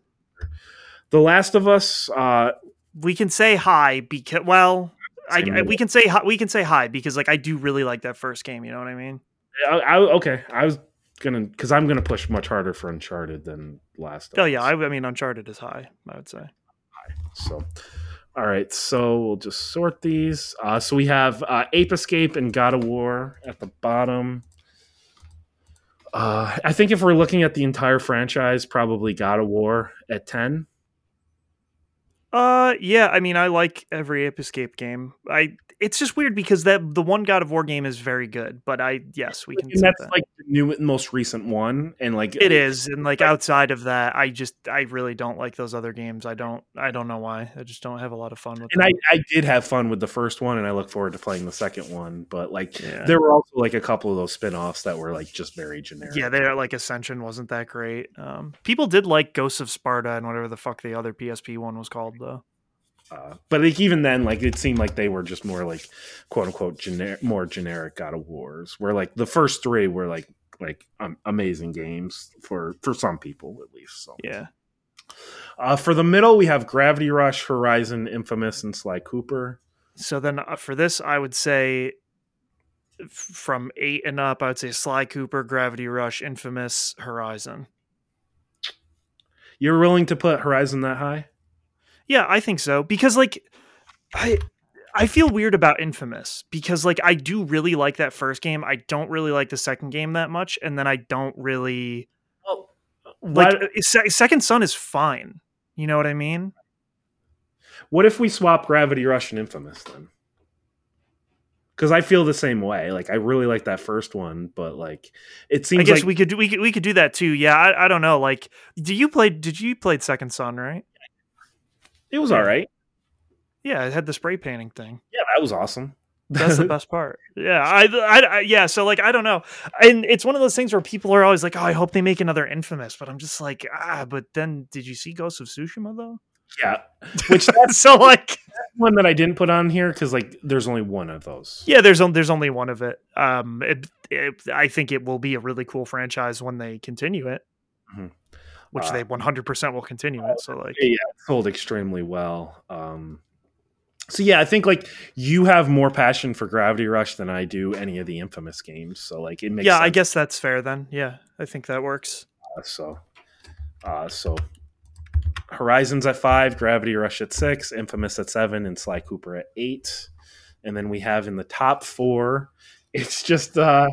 The Last of Us. Uh, We can say high because well, I, I- we can say hi, we can say high because like I do really like that first game. You know what I mean? I, I okay. I was gonna because I'm gonna push much harder for Uncharted than Last. Of Oh yeah, I, I mean Uncharted is high. I would say. High. So, all right. So we'll just sort these. Uh, so we have uh, Ape Escape and God of War at the bottom. Uh, I think if we're looking at the entire franchise, probably God of War at ten. Uh, yeah. I mean, I like every Ape Escape game. I. It's just weird because that the one God of War game is very good, but I yes we can. And that's that. like the new, most recent one, and like It is, and like outside of that, I just I really don't like those other games. I don't I don't know why. I just don't have a lot of fun with And them. I, I did have fun with the first one, and I look forward to playing the second one. But like, Yeah. there were also like a couple of those spin-offs that were like just very generic. yeah, they're like Ascension wasn't that great. Um, people did like Ghosts of Sparta and whatever the fuck the other PSP one was called though. Uh, but like even then, like it seemed like they were just more like quote unquote generic, more generic God of Wars. Where like the first three were like like um, amazing games for for some people at least. So Yeah, uh, for the middle, we have Gravity Rush, Horizon, Infamous, and Sly Cooper. so then uh, for this, I would say f- from eight and up, I would say Sly Cooper, Gravity Rush, Infamous, Horizon. You're willing to put Horizon that high? Yeah, I think so because like I I feel weird about Infamous because like I do really like that first game. I don't really like the second game that much and then I don't really Well, like what, uh, Second Son is fine. You know what I mean? what if we swap Gravity Rush and Infamous then? Because I feel the same way. Like I really like that first one, but like it seems I guess like we could do we could we could do that too. Yeah, I, I don't know. Like do you play did you play Second Son, right? It was all right. Yeah, it had the spray painting thing. Yeah, that was awesome. That's the best part. Yeah, I, I, I, yeah. So like, I don't know, and it's one of those things where people are always like, "Oh, I hope they make another Infamous," but I'm just like, ah. But then, did you see Ghost of Tsushima though? yeah, which that's so like, one that I didn't put on here because like there's only one of those. yeah, there's on, there's only one of it. Um, it, it, I think it will be a really cool franchise when they continue it, Mhm. Which Uh, they 100 percent will continue it. So like, Yeah, it sold extremely well. Um, so yeah, I think like you have more passion for Gravity Rush than I do any of the Infamous games. So like it makes yeah, I guess that's fair then. Yeah, I think that works. so. Uh, so Horizons at five, Gravity Rush at six, Infamous at seven, and Sly Cooper at eight. And then we have in the top four, it's just uh,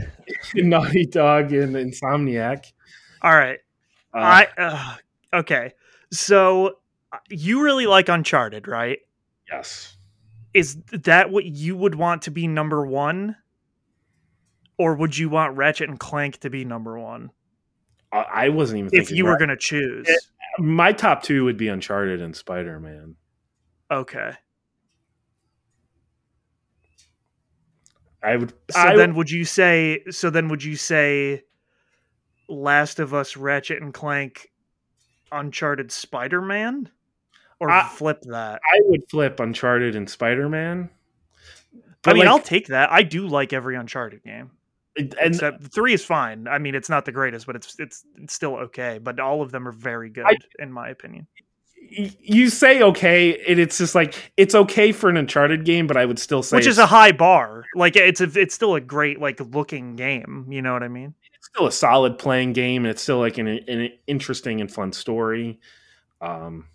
Naughty Dog and Insomniac. All right. Uh, I uh, okay. So uh, you really like Uncharted, right? yes. Is that what you would want to be number one, or would you want Ratchet and Clank to be number one I, wasn't even if you were going to choose? my top two would be Uncharted and Spider Man. Okay. I would. So I, then, would you say? So then, would you say Last of Us, Ratchet and Clank, Uncharted, Spider Man, or I- flip that? I would flip Uncharted and Spider Man. I mean, I'll take that. I do like every Uncharted game. and Except three is fine. I mean, it's not the greatest, but it's it's, it's still okay. But all of them are very good, I- in my opinion. you say okay, and it's just like it's okay for an Uncharted game, but I would still say Which is a high bar. Like it's a, it's still a great like looking game. You know what I mean? Still a solid playing game, and it's still like an, an interesting and fun story. Um,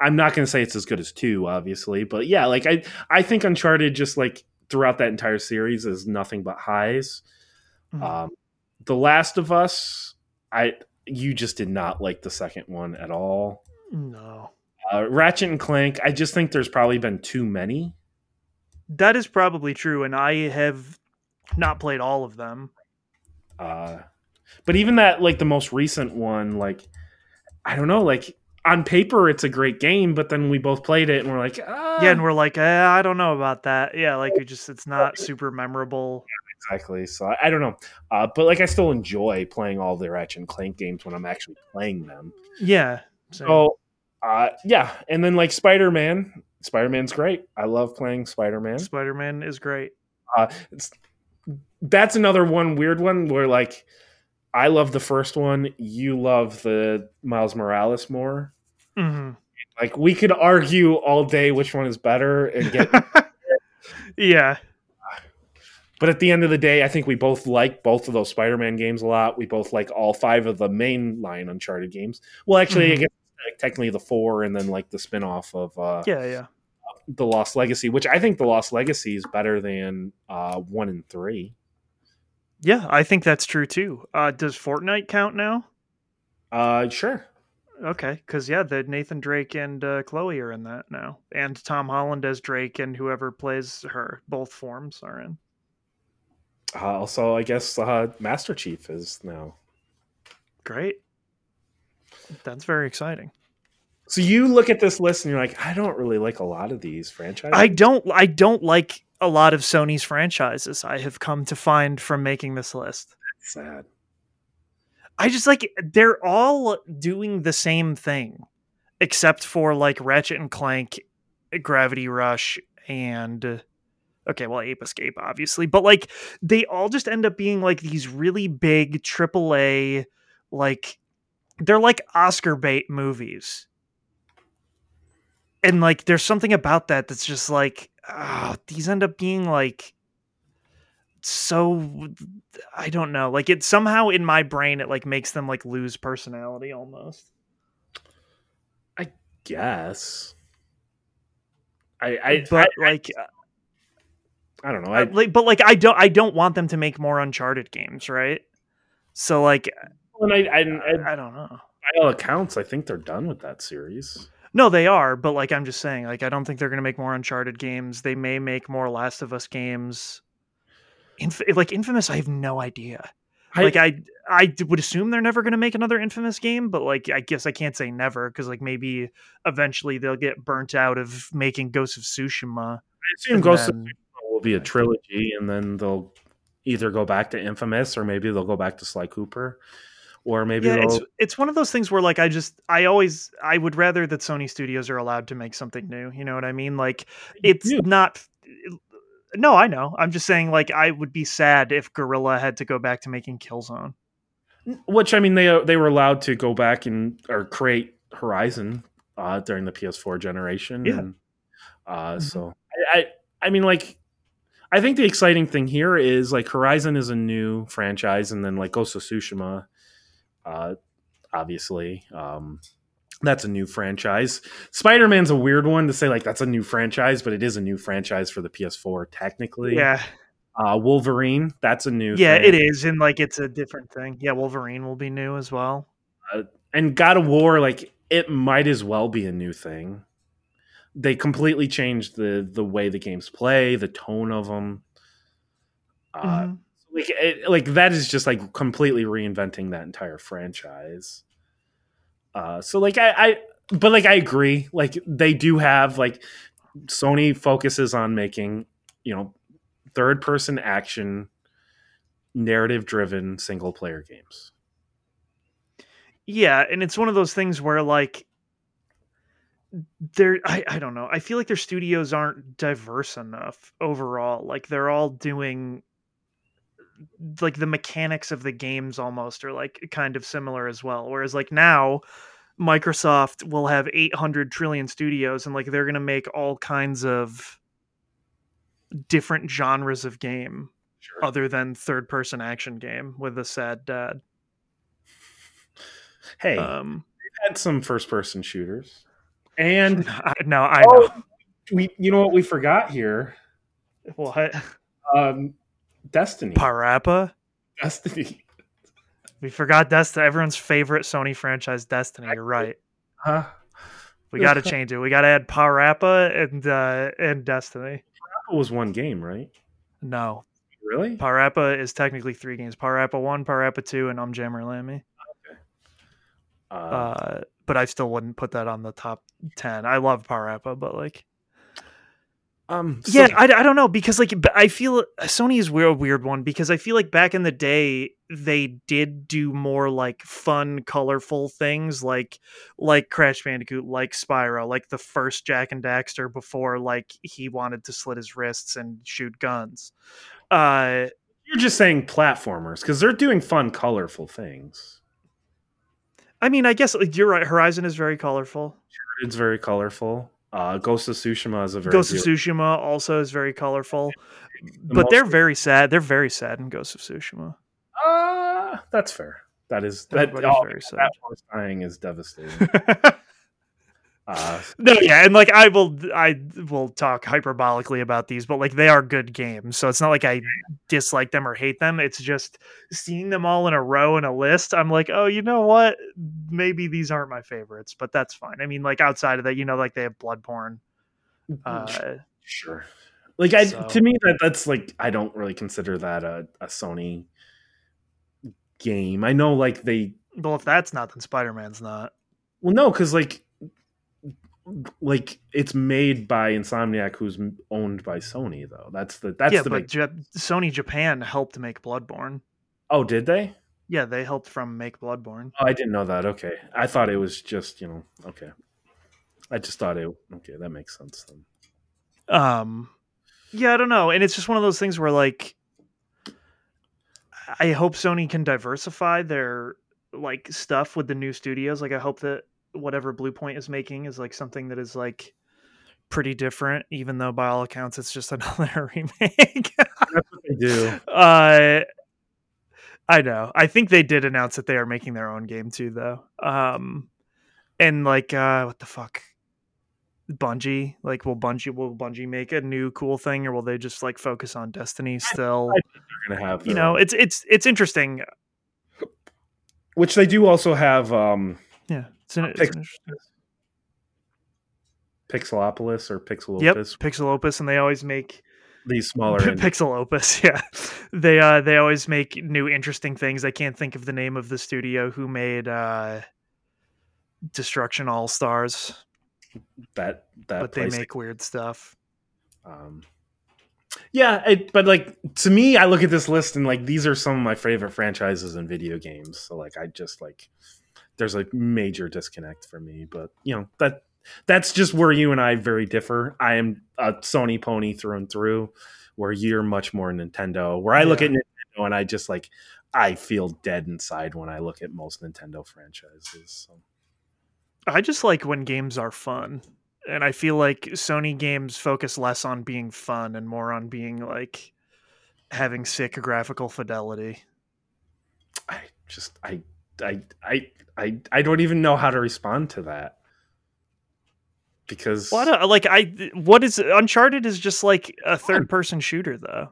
I'm not going to say it's as good as two, obviously, but yeah, like I I think Uncharted just like throughout that entire series is nothing but highs. Mhm. Um, the Last of Us, I you just did not like the second one at all. no. Uh, Ratchet and Clank, I just think there's probably been too many. That is probably true, and I have not played all of them. Uh, but even that, like the most recent one, like I don't know, like on paper it's a great game, but then we both played it and we're like, ah, Yeah, and we're like, eh, I don't know about that. Yeah, like it just it's not super memorable. exactly. So I, I don't know, uh, but like I still enjoy playing all the Ratchet and Clank games when I'm actually playing them. Yeah. same. So uh, yeah, and then like Spider Man, Spider Man's great. I love playing Spider Man. Spider Man is great. Uh, it's, that's another one weird one where like I love the first one, you love the Miles Morales more. hmm Like we could argue all day which one is better and get yeah. but at the end of the day, I think we both like both of those Spider-Man games a lot. We both like all five of the main line Uncharted games. Well, actually, I Mhm. guess like, technically the four and then like the spin-off of uh Yeah, yeah. The Lost Legacy, which I think the Lost Legacy is better than uh one and three. Yeah, I think that's true too. Uh, does Fortnite count now? Uh sure. Okay, because yeah, the Nathan Drake and uh, Chloe are in that now, and Tom Holland as Drake and whoever plays her. Both forms are in. Uh, also, I guess uh, Master Chief is now. Great. That's very exciting. So you look at this list and you're like, I don't really like a lot of these franchises. I don't. I don't like a lot of Sony's franchises. I have come to find from making this list. That's sad. I just like they're all doing the same thing, except for like Ratchet and Clank, Gravity Rush, and okay, well, Ape Escape, obviously, but like they all just end up being like these really big AAA, like they're like Oscar bait movies, and like there's something about that that's just like ah, these end up being like so I don't know. Like it somehow in my brain it like makes them like lose personality almost. I guess. I I, but I, like I don't know. I, I, like but like I don't I don't want them to make more uncharted games, right? So like and I, I, I, I don't know. by all accounts, I think they're done with that series. No, they are, but like I'm just saying, like I don't think they're gonna make more Uncharted games. They may make more Last of Us games. Inf- like Infamous, I have no idea. Like I, like I, I would assume they're never gonna make another Infamous game, but like I guess I can't say never because like maybe eventually they'll get burnt out of making Ghost of Tsushima. I assume Ghost of Tsushima will be a trilogy, and then they'll either go back to Infamous, or maybe they'll go back to Sly Cooper, or maybe yeah, it's it's one of those things where like I just I always I would rather that Sony Studios are allowed to make something new. You know what I mean? Like it's do. not. No, I know. I'm just saying like I would be sad if Guerrilla had to go back to making Killzone. Which I mean, they they were allowed to go back and or create Horizon uh, during the PS4 generation. Yeah. And, uh, Mhm. So I, I I mean like. I think the exciting thing here is like Horizon is a new franchise, and then like Ghost of Tsushima, uh, obviously, um, that's a new franchise. Spider Man's a weird one to say like that's a new franchise, but it is a new franchise for the PS4 technically. Yeah, Uh, Wolverine, that's a new. yeah, thing. it is, and like it's a different thing. Yeah, Wolverine will be new as well. and God of War, like it might as well be a new thing. They completely changed the the way the games play, the tone of them. Uh, Mhm. Like, it, like that is just like completely reinventing that entire franchise. Uh, so like I, I, but like I agree. Like they do have like Sony focuses on making you know third person action, narrative driven single player games. Yeah, and it's one of those things where like they're I, I don't know. I feel like their studios aren't diverse enough overall. Like they're all doing like the mechanics of the games almost are like kind of similar as well. Whereas like now Microsoft will have 800 trillion studios and like they're going to make all kinds of different genres of game Sure. other than third person action game with a sad dad. Hey, Um had some first person shooters. And I, no, I know. oh, we, you know what we forgot here? What? Um, Destiny. Parappa? Destiny. We forgot Destiny. Everyone's favorite Sony franchise, Destiny. You're right. Huh? We got to change it. We got to add Parappa and uh, and Destiny. It was one game, right? No, Really? Parappa is technically three games: Parappa One, Parappa Two, and Um Jammer Lammy. Uh, Uh, but I still wouldn't put that on the top ten. I love Parappa, but like, um, so- yeah, I, I don't know because like I feel Sony is weird, a weird one because I feel like back in the day they did do more like fun, colorful things like like Crash Bandicoot, like Spyro, like the first Jak and Daxter before like he wanted to slit his wrists and shoot guns. Uh, you're just saying platformers because they're doing fun, colorful things. I mean, I guess like, you're right. Horizon is very colorful. It's very colorful. Uh, Ghost of Tsushima is a very Ghost of beautiful- Tsushima also is very colorful, the but they're very sad. They're very sad in Ghost of Tsushima. Uh, that's fair. That is that. Everybody's Oh, very sad. that horse dying is devastating. uh, no, yeah, and like I will, I will talk hyperbolically about these, but like they are good games, so it's not like I dislike them or hate them. It's just seeing them all in a row in a list. I'm like, oh, you know what? Maybe these aren't my favorites, but that's fine. I mean, like outside of that, you know, like they have Bloodborne. Uh, sure. Like I, so- to me, that that's like I don't really consider that a, a Sony game. I know, like they well, if that's not, then Spider Man's not. well, no, because like like it's made by Insomniac, who's owned by Sony, though. That's the that's yeah, the but big. Sony Japan helped make Bloodborne. Oh, did they? Yeah, they helped from make Bloodborne. Oh, I didn't know that. Okay, I thought it was just you know. Okay, I just thought it. Okay, that makes sense then. um yeah i don't know and it's just one of those things where like i hope sony can diversify their like stuff with the new studios like i hope that whatever Bluepoint is making is like something that is like pretty different even though by all accounts it's just another remake That's what they do. uh i know i think they did announce that they are making their own game too though um and like uh what the fuck Bungie, like, will Bungie will Bungie make a new cool thing, or will they just like focus on Destiny still? They're gonna have You know, own- it's it's it's interesting. which they do also have. um Yeah, it's an, it's an. Pixelopolis or Pixelopus. Yep, Opus. Pixelopus, and they always make These smaller. P- indie- Pixelopus. Yeah, they uh they always make new interesting things. I can't think of the name of the studio who made uh Destruction All Stars, that that but they make weird stuff. Um, yeah, it, but like to me, I look at this list and like these are some of my favorite franchises in video games. So like I just like there's a major disconnect for me. But you know that that's just where you and I very differ. I am a Sony pony through and through, where you're much more Nintendo. Where I look at Nintendo and I just like I feel dead inside when I look at most Nintendo franchises. So. I just like when games are fun. And I feel like Sony games focus less on being fun and more on being like having sick graphical fidelity. I just I I I I I don't even know how to respond to that because What like I what is Uncharted is just like a third person shooter though. Uh,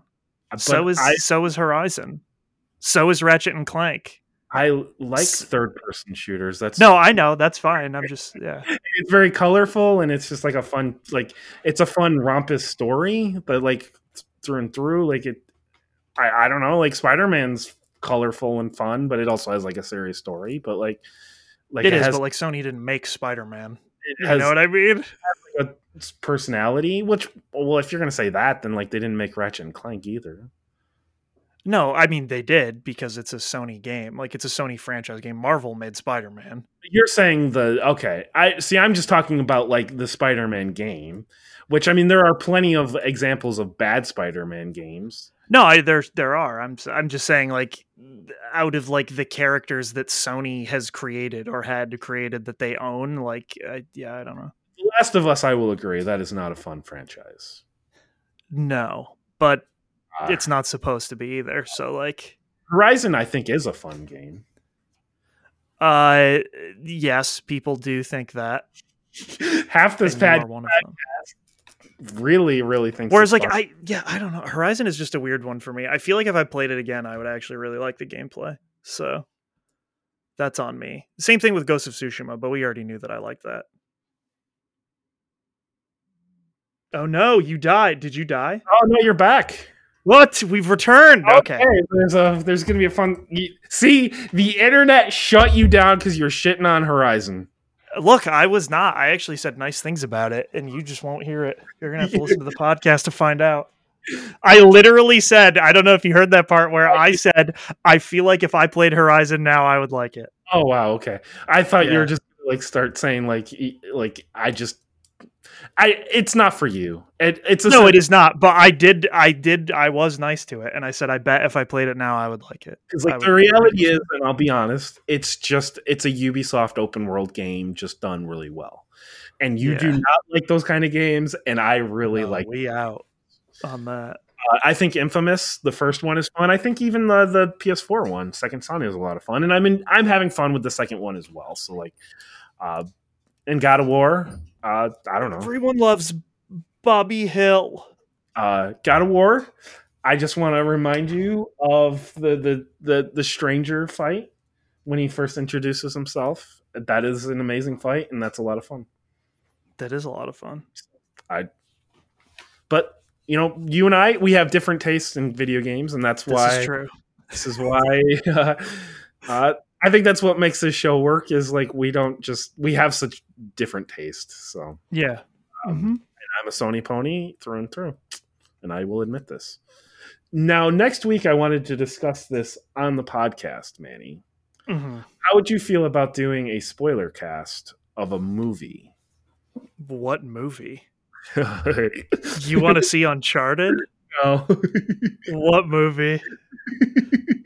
but So is I, so is Horizon. So is Ratchet and Clank. I like third person shooters. That's No, I know, that's fine. I'm just yeah. it's very colorful and it's just like a fun like it's a fun rompous story, but like through and through, like it I I don't know, like Spider Man's colorful and fun, but it also has like a serious story. But like like it is, has, but like Sony didn't make Spider-Man. it You know what I mean? personality, which well, if you're gonna say that, then like they didn't make Ratchet and Clank either. No, I mean they did because it's a Sony game. Like it's a Sony franchise game. Marvel made Spider-Man. You're saying the okay. I see. I'm just talking about like the Spider-Man game, which I mean there are plenty of examples of bad Spider-Man games. No, I, there there are. I'm I'm just saying like out of like the characters that Sony has created or had created that they own, like I, yeah, I don't know. The Last of Us, I will agree, that is not a fun franchise. No, but Uh, it's not supposed to be either. So like, Horizon, I think, is a fun game. uh, yes, people do think that. Half this and you pad are one of them. Really, really thinks. Whereas, like, fun. I yeah, I don't know. Horizon is just a weird one for me. I feel like if I played it again, I would actually really like the gameplay. So that's on me. Same thing with Ghost of Tsushima, but we already knew that I liked that. Oh no, you died. Did you die? oh no, you're back. What? We've returned. Okay. there's a there's gonna be a fun. See, the internet shut you down because you're shitting on Horizon. Look, I was not. I actually said nice things about it, and you just won't hear it. You're gonna have to listen to the podcast to find out. I literally said, I don't know if you heard that part where I said, I feel like if I played Horizon now, I would like it. Oh wow, okay. I thought you were just like start saying like like I just I it's not for you. It, it's No, it is not. But I did, I did, I was nice to it, and I said, I bet if I played it now, I would like it. Because like would- the reality is, and I'll be honest, it's just it's a Ubisoft open world game just done really well. And you do not like those kind of games, and I really No, like. we out on that. Uh, I think Infamous, the first one, is fun. I think even the the PS4 one, Second Son, is a lot of fun, and I'm in, I'm having fun with the second one as well. So like, uh, and God of War, uh, I don't know, Everyone loves Bobby Hill. uh, God of War. I just want to remind you of the the the the stranger fight when he first introduces himself. That is an amazing fight, and that's a lot of fun. That is a lot of fun. I, but you know, you and I, we have different tastes in video games, and that's This why is true. this is why uh, uh, I think that's what makes this show work. Is like we don't just we have such different tastes. So Yeah. Um, Mhm. I'm a Sony pony through and through, and I will admit this. Now, next week, I wanted to discuss this on the podcast, Manny. Mhm. How would you feel about doing a spoiler cast of a movie? What movie? You want to see Uncharted? no. What movie?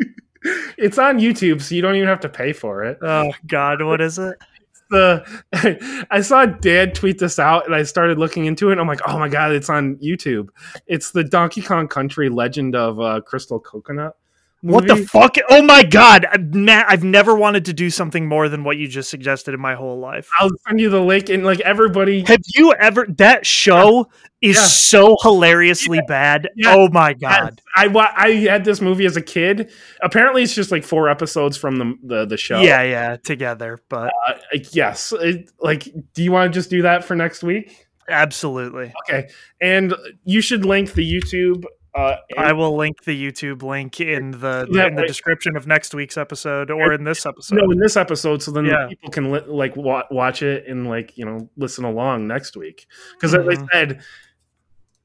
it's on YouTube, so you don't even have to pay for it. Oh God, what is it? The I saw Dad tweet this out, and I started looking into it. And I'm like, oh my god, it's on YouTube. It's the Donkey Kong Country Legend of uh, Crystal Coconut. What the fuck? Oh my God, Matt! I've never wanted to do something more than what you just suggested in my whole life. I'll send you the link, and like everybody, Have you ever? That show is Yeah. so hilariously bad. Yeah. Oh my God! I I had this movie as a kid. Apparently, it's just like four episodes from the the, the show. Yeah, yeah, together, but Uh, yes. It- like, do you want to just do that for next week? absolutely. Okay. And you should link the YouTube. Uh, I will link the YouTube link in the That in the description of next week's episode or in this episode. no, in this episode, so then Yeah. people can li- like wa- watch it and like you know listen along next week. Because as I Mhm. said,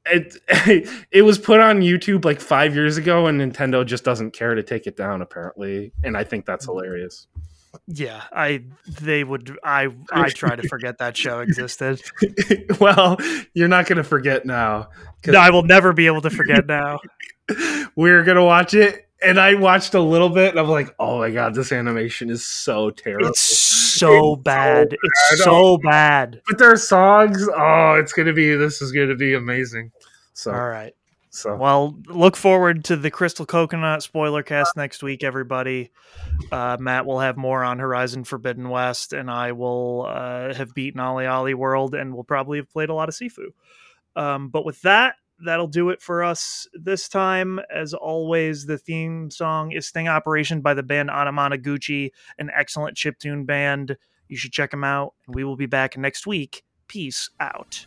it it was put on YouTube like five years ago, and Nintendo just doesn't care to take it down apparently, and I think that's hilarious. Yeah, I they would I I try to forget that show existed. well, you're not gonna forget now No, I will never be able to forget now. We're gonna watch it, and I watched a little bit, and I'm like, oh my god, this animation is so terrible. It's so bad. bad. It's so oh. bad. but their songs, oh, it's gonna be this is gonna be amazing. So, All right. So Well, look forward to the Crystal Coconut spoiler cast next week, everybody. Uh, Matt will have more on Horizon Forbidden West, and I will uh, have beaten OlliOlli World, and we'll probably have played a lot of Sifu. Um, but with that, that'll do it for us this time. As always, the theme song is Sting Operation by the band Anamanaguchi, an excellent chiptune band. You should check them out. And we will be back next week. Peace out.